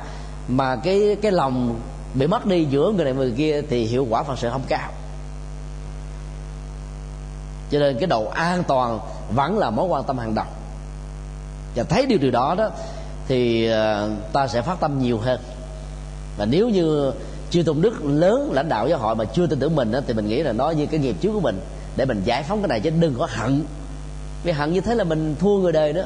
mà cái cái lòng bị mất đi giữa người này người kia thì hiệu quả phật sự không cao. Cho nên cái độ an toàn vẫn là mối quan tâm hàng đầu. Và thấy điều điều đó đó, thì ờ, ta sẽ phát tâm nhiều hơn. Và nếu như chưa tôn đức lớn lãnh đạo giáo hội mà chưa tin tưởng mình đó, thì mình nghĩ là nó như cái nghiệp trước của mình để mình giải phóng cái này chứ đừng có hận. Vì hận như thế là mình thua người đời đó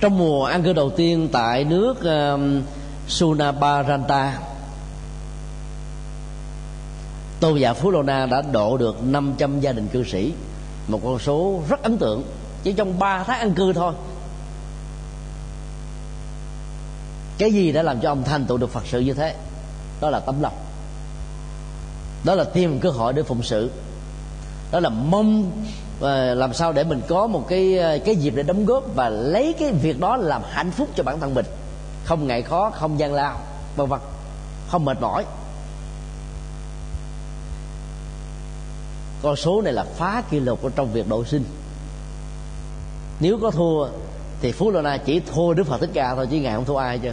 trong mùa ăn cư đầu tiên tại nước uh, Sunabaranta tôn giả Phú Lô Na đã độ được 500 gia đình cư sĩ một con số rất ấn tượng. Chỉ trong 3 tháng ăn cư thôi cái gì đã làm cho ông thành tựu được phật sự như thế? Đó là tấm lòng. Đó là tìm cơ hội để phụng sự. Đó là mong ờ, làm sao để mình có một cái ờ, cái dịp để đóng góp và lấy cái việc đó làm hạnh phúc cho bản thân mình. Không ngại khó, không gian lao, vân vân. Không mệt mỏi. Con số này là phá kỷ lục ở trong việc độ sinh. Nếu có thua thì phú lô na chỉ thua đức phật thích ca thôi, chứ ngài không thua ai chứ.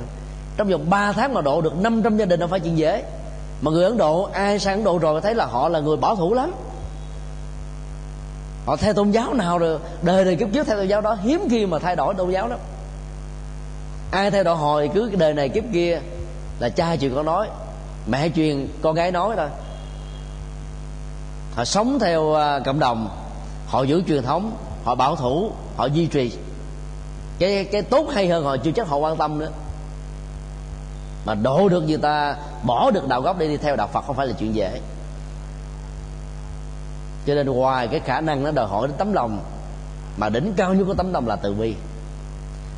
Trong vòng 3 tháng mà độ được 500 gia đình đâu phải chuyện dễ. Mà người ấn độ, ai sang ấn độ rồi thấy là họ là người bảo thủ lắm. Họ theo tôn giáo nào rồi, đời đời kiếp trước theo tôn giáo đó, hiếm khi mà thay đổi tôn giáo lắm. Ai theo đạo hồi cứ cái đời này kiếp kia là cha truyền con nói, mẹ truyền con gái nói thôi. Họ sống theo à, cộng đồng, họ giữ truyền thống, họ bảo thủ, họ duy trì cái cái tốt hay hơn họ chưa chắc họ quan tâm nữa. Mà độ được người ta bỏ được đạo gốc để đi theo đạo phật không phải là chuyện dễ. Cho nên ngoài cái khả năng nó đòi hỏi đến tấm lòng. Mà đỉnh cao nhất của tấm lòng là từ bi.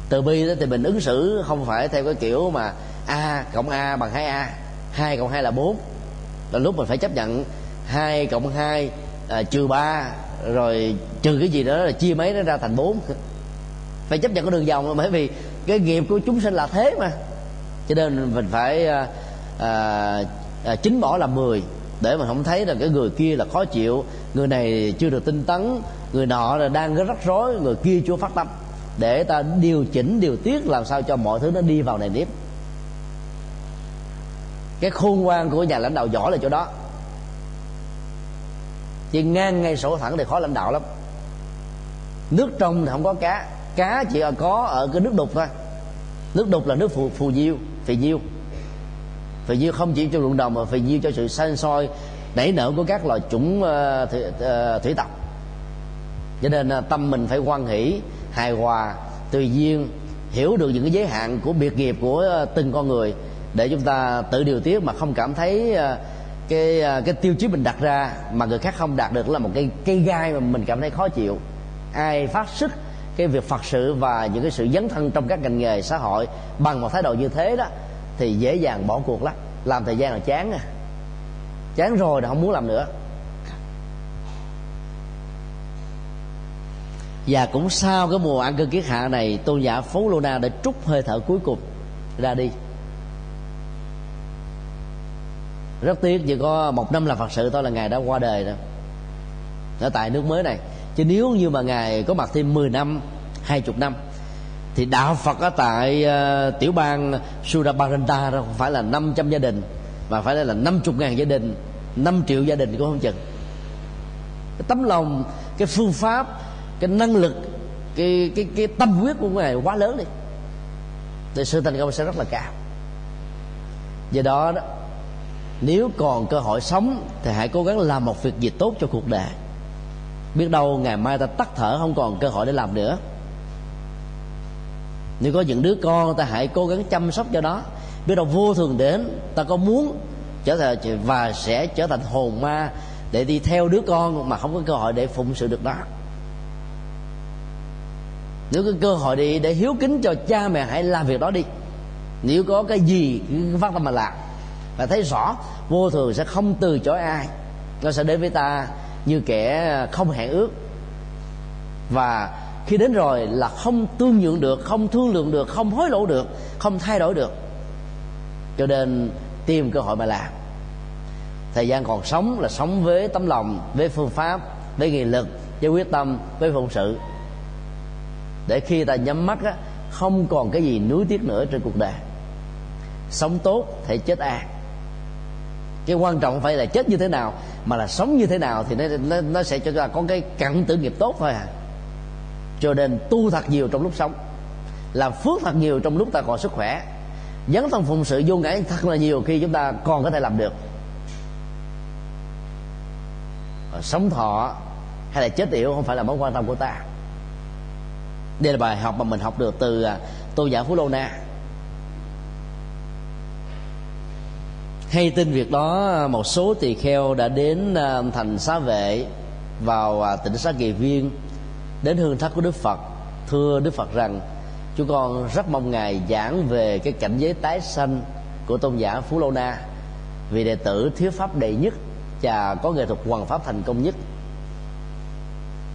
Từ bi đó thì mình ứng xử không phải theo cái kiểu mà a cộng a bằng hai a hai cộng hai là bốn. Là lúc mình phải chấp nhận hai cộng hai à, trừ ba rồi trừ cái gì đó là chia mấy nó ra thành bốn phải chấp nhận cái đường vòng bởi vì cái nghiệp của chúng sinh là thế mà. Cho nên mình phải à, à, à, chính bỏ làm mười để mà không thấy là cái người kia là khó chịu người này chưa được tinh tấn người nọ là đang rất rắc rối người kia chưa phát tâm. Để ta điều chỉnh điều tiết làm sao cho mọi thứ nó đi vào nền nếp. Cái khôn ngoan của nhà lãnh đạo giỏi là chỗ đó. Chứ ngang ngay sổ thẳng thì khó lãnh đạo lắm. Nước trong thì không có cá cá chỉ có ở cái nước đục thôi. Nước đục là nước phù, phù diêu phì diêu. Phì diêu không chỉ cho ruộng đồng mà phì diêu cho sự san soi nảy nở của các loài chủng uh, thủy, uh, thủy tộc. Cho nên uh, tâm mình phải quan hỷ hài hòa tùy duyên hiểu được những cái giới hạn của biệt nghiệp của uh, từng con người để chúng ta tự điều tiết mà không cảm thấy uh, cái cái tiêu chí mình đặt ra mà người khác không đạt được là một cái cây gai mà mình cảm thấy khó chịu. Ai phát sức cái việc phật sự và những cái sự dấn thân trong các ngành nghề xã hội bằng một thái độ như thế đó, thì dễ dàng bỏ cuộc lắm. Làm thời gian là chán à. Chán rồi là không muốn làm nữa. Và cũng sau cái mùa ăn cơm kiết hạ này, tôn giả phú lô na đã trút hơi thở cuối cùng ra đi. Rất tiếc chỉ có một năm là phật sự thôi là ngài đã qua đời rồi. Ở tại nước mới này chứ nếu như mà ngài có mặt thêm 10 năm 20 năm thì đạo Phật ở tại uh, tiểu bang Surabaranta đó không phải là 500 gia đình mà phải là 50 ngàn gia đình 5 triệu gia đình cũng không chừng. Cái tấm lòng cái phương pháp cái năng lực cái cái cái tâm huyết của ngài quá lớn đi. Thì sự thành công sẽ rất là cao. Do đó đó nếu còn cơ hội sống thì hãy cố gắng làm một việc gì tốt cho cuộc đời biết đâu ngày mai ta tắt thở, không còn cơ hội để làm nữa. Nếu có những đứa con, ta hãy cố gắng chăm sóc cho nó. Biết đâu vô thường đến, ta có muốn trở thành, và sẽ trở thành hồn ma để đi theo đứa con mà không có cơ hội để phụng sự được đó. Nếu có cơ hội đi để hiếu kính cho cha mẹ, hãy làm việc đó đi. Nếu có cái gì cứ phát tâm mà làm, và thấy rõ, vô thường sẽ không từ chối ai. Nó sẽ đến với ta như kẻ không hẹn ước. Và khi đến rồi là không tương nhượng được không thương lượng được không hối lộ được không thay đổi được cho nên tìm cơ hội mà làm. Thời gian còn sống là sống với tấm lòng với phương pháp với nghị lực với quyết tâm với phụng sự. Để khi ta nhắm mắt á, không còn cái gì nuối tiếc nữa trên cuộc đời. Sống tốt thể chết an cái quan trọng phải là chết như thế nào mà là sống như thế nào thì nó nó, nó sẽ cho ta có cái cặn tử nghiệp tốt thôi à. Cho nên tu thật nhiều trong lúc sống làm phước thật nhiều trong lúc ta còn sức khỏe dấn thân phụng sự vô ngã thật là nhiều khi chúng ta còn có thể làm được. Ờ, sống thọ hay là chết yểu không phải là mối quan tâm của ta. Đây là bài học mà mình học được từ à, tôn giả phú lô na. Hay tin việc đó à, một số tỳ kheo đã đến à, thành xá vệ vào à, tỉnh xá kỳ viên, đến hương thất của đức phật, thưa đức phật rằng, chúng con rất mong ngài giảng về cái cảnh giới tái sanh của tôn giả phú lô na, vì đệ tử thiếu pháp đệ nhất và có nghệ thuật hoàn pháp thành công nhất.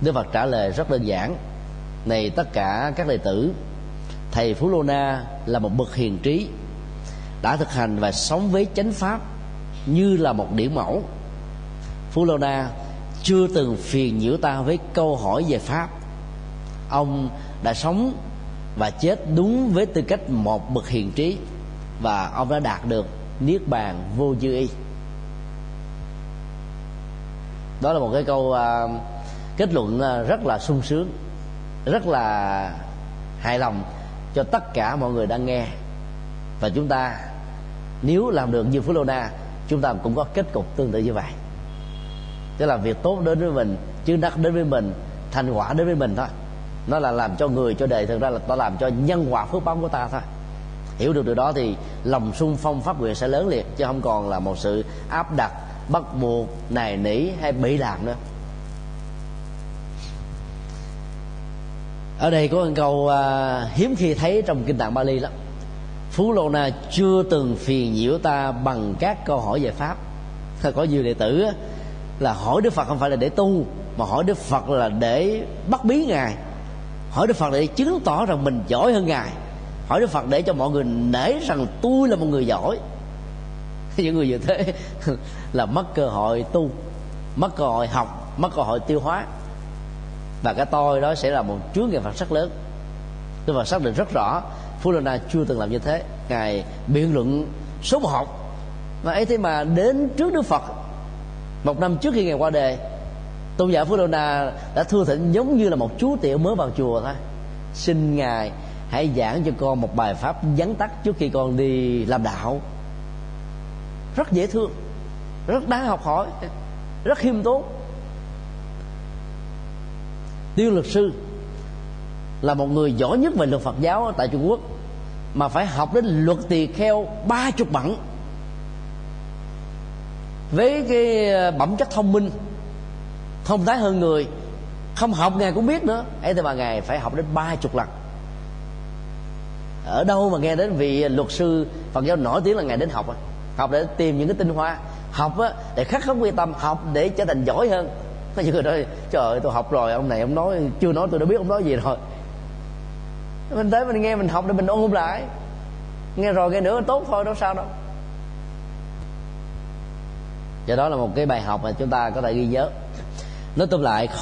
Đức phật trả lời rất đơn giản, này tất cả các đệ tử, thầy phú lô na là một bậc hiền trí đã thực hành và sống với chánh pháp như là một điển mẫu. Phú lô na chưa từng phiền nhiễu ta với câu hỏi về pháp. Ông đã sống và chết đúng với tư cách một bậc hiền trí và ông đã đạt được niết bàn vô dư y. Đó là một cái câu uh, kết luận à, rất là sung sướng rất là hài lòng cho tất cả mọi người đang nghe. Và chúng ta nếu làm được như Phú Lô Na chúng ta cũng có kết cục tương tự như vậy. Tức là việc tốt đến với mình chứ đắc đến với mình thành quả đến với mình thôi. Nó là làm cho người cho đời thực ra là ta làm cho nhân quả phước báo của ta thôi. Hiểu được điều đó thì lòng sung phong pháp nguyện sẽ lớn liệt chứ không còn là một sự áp đặt bắt buộc nài nỉ hay bị làm nữa. Ở đây có một câu uh, hiếm khi thấy trong kinh tạng Bali lắm. Phú Lô Na chưa từng phiền nhiễu ta bằng các câu hỏi về pháp. Có nhiều đệ tử là hỏi Đức Phật không phải là để tu, mà hỏi Đức Phật là để bắt bí ngài. Hỏi Đức Phật để chứng tỏ rằng mình giỏi hơn ngài. Hỏi Đức Phật để cho mọi người nể rằng tôi là một người giỏi. [LAUGHS] Những người như thế [LAUGHS] là mất cơ hội tu, mất cơ hội học, mất cơ hội tiêu hóa. Và cái tôi đó sẽ là một chướng ngại vật rất lớn. Đức Phật xác định rất rõ Phú Na chưa từng làm như thế. Ngài biện luận số một Mà ấy thế mà đến trước Đức Phật, Một năm trước khi Ngài qua đề Tôn giả Phú Na đã thưa thỉnh giống như là một chú tiểu mới vào chùa thôi. Xin Ngài hãy giảng cho con một bài pháp vắn tắt trước khi con đi làm đạo. Rất dễ thương, Rất đáng học hỏi, Rất khiêm tốn. Tiêu luật sư là một người giỏi nhất về luật Phật giáo tại Trung Quốc mà phải học đến luật tỳ kheo ba chục bản với cái ờ, bẩm chất thông minh thông thái hơn người không học ngài cũng biết nữa. Ấy thì mà ngài phải học đến ba chục lần. Ở đâu mà nghe đến vị luật sư Phật giáo nổi tiếng là ngài đến học à? học để tìm những cái tinh hoa. Học á, để khắc khắc quy tâm học để trở thành giỏi hơn. Có những người nói trời ơi tôi học rồi ông này ông nói chưa nói tôi đã biết ông nói gì rồi mình tới mình nghe, mình học để mình ôn lại. Nghe rồi nghe nữa, tốt thôi, đâu sao đâu. Do đó là một cái bài học mà chúng ta có thể ghi nhớ. Nói tóm lại, không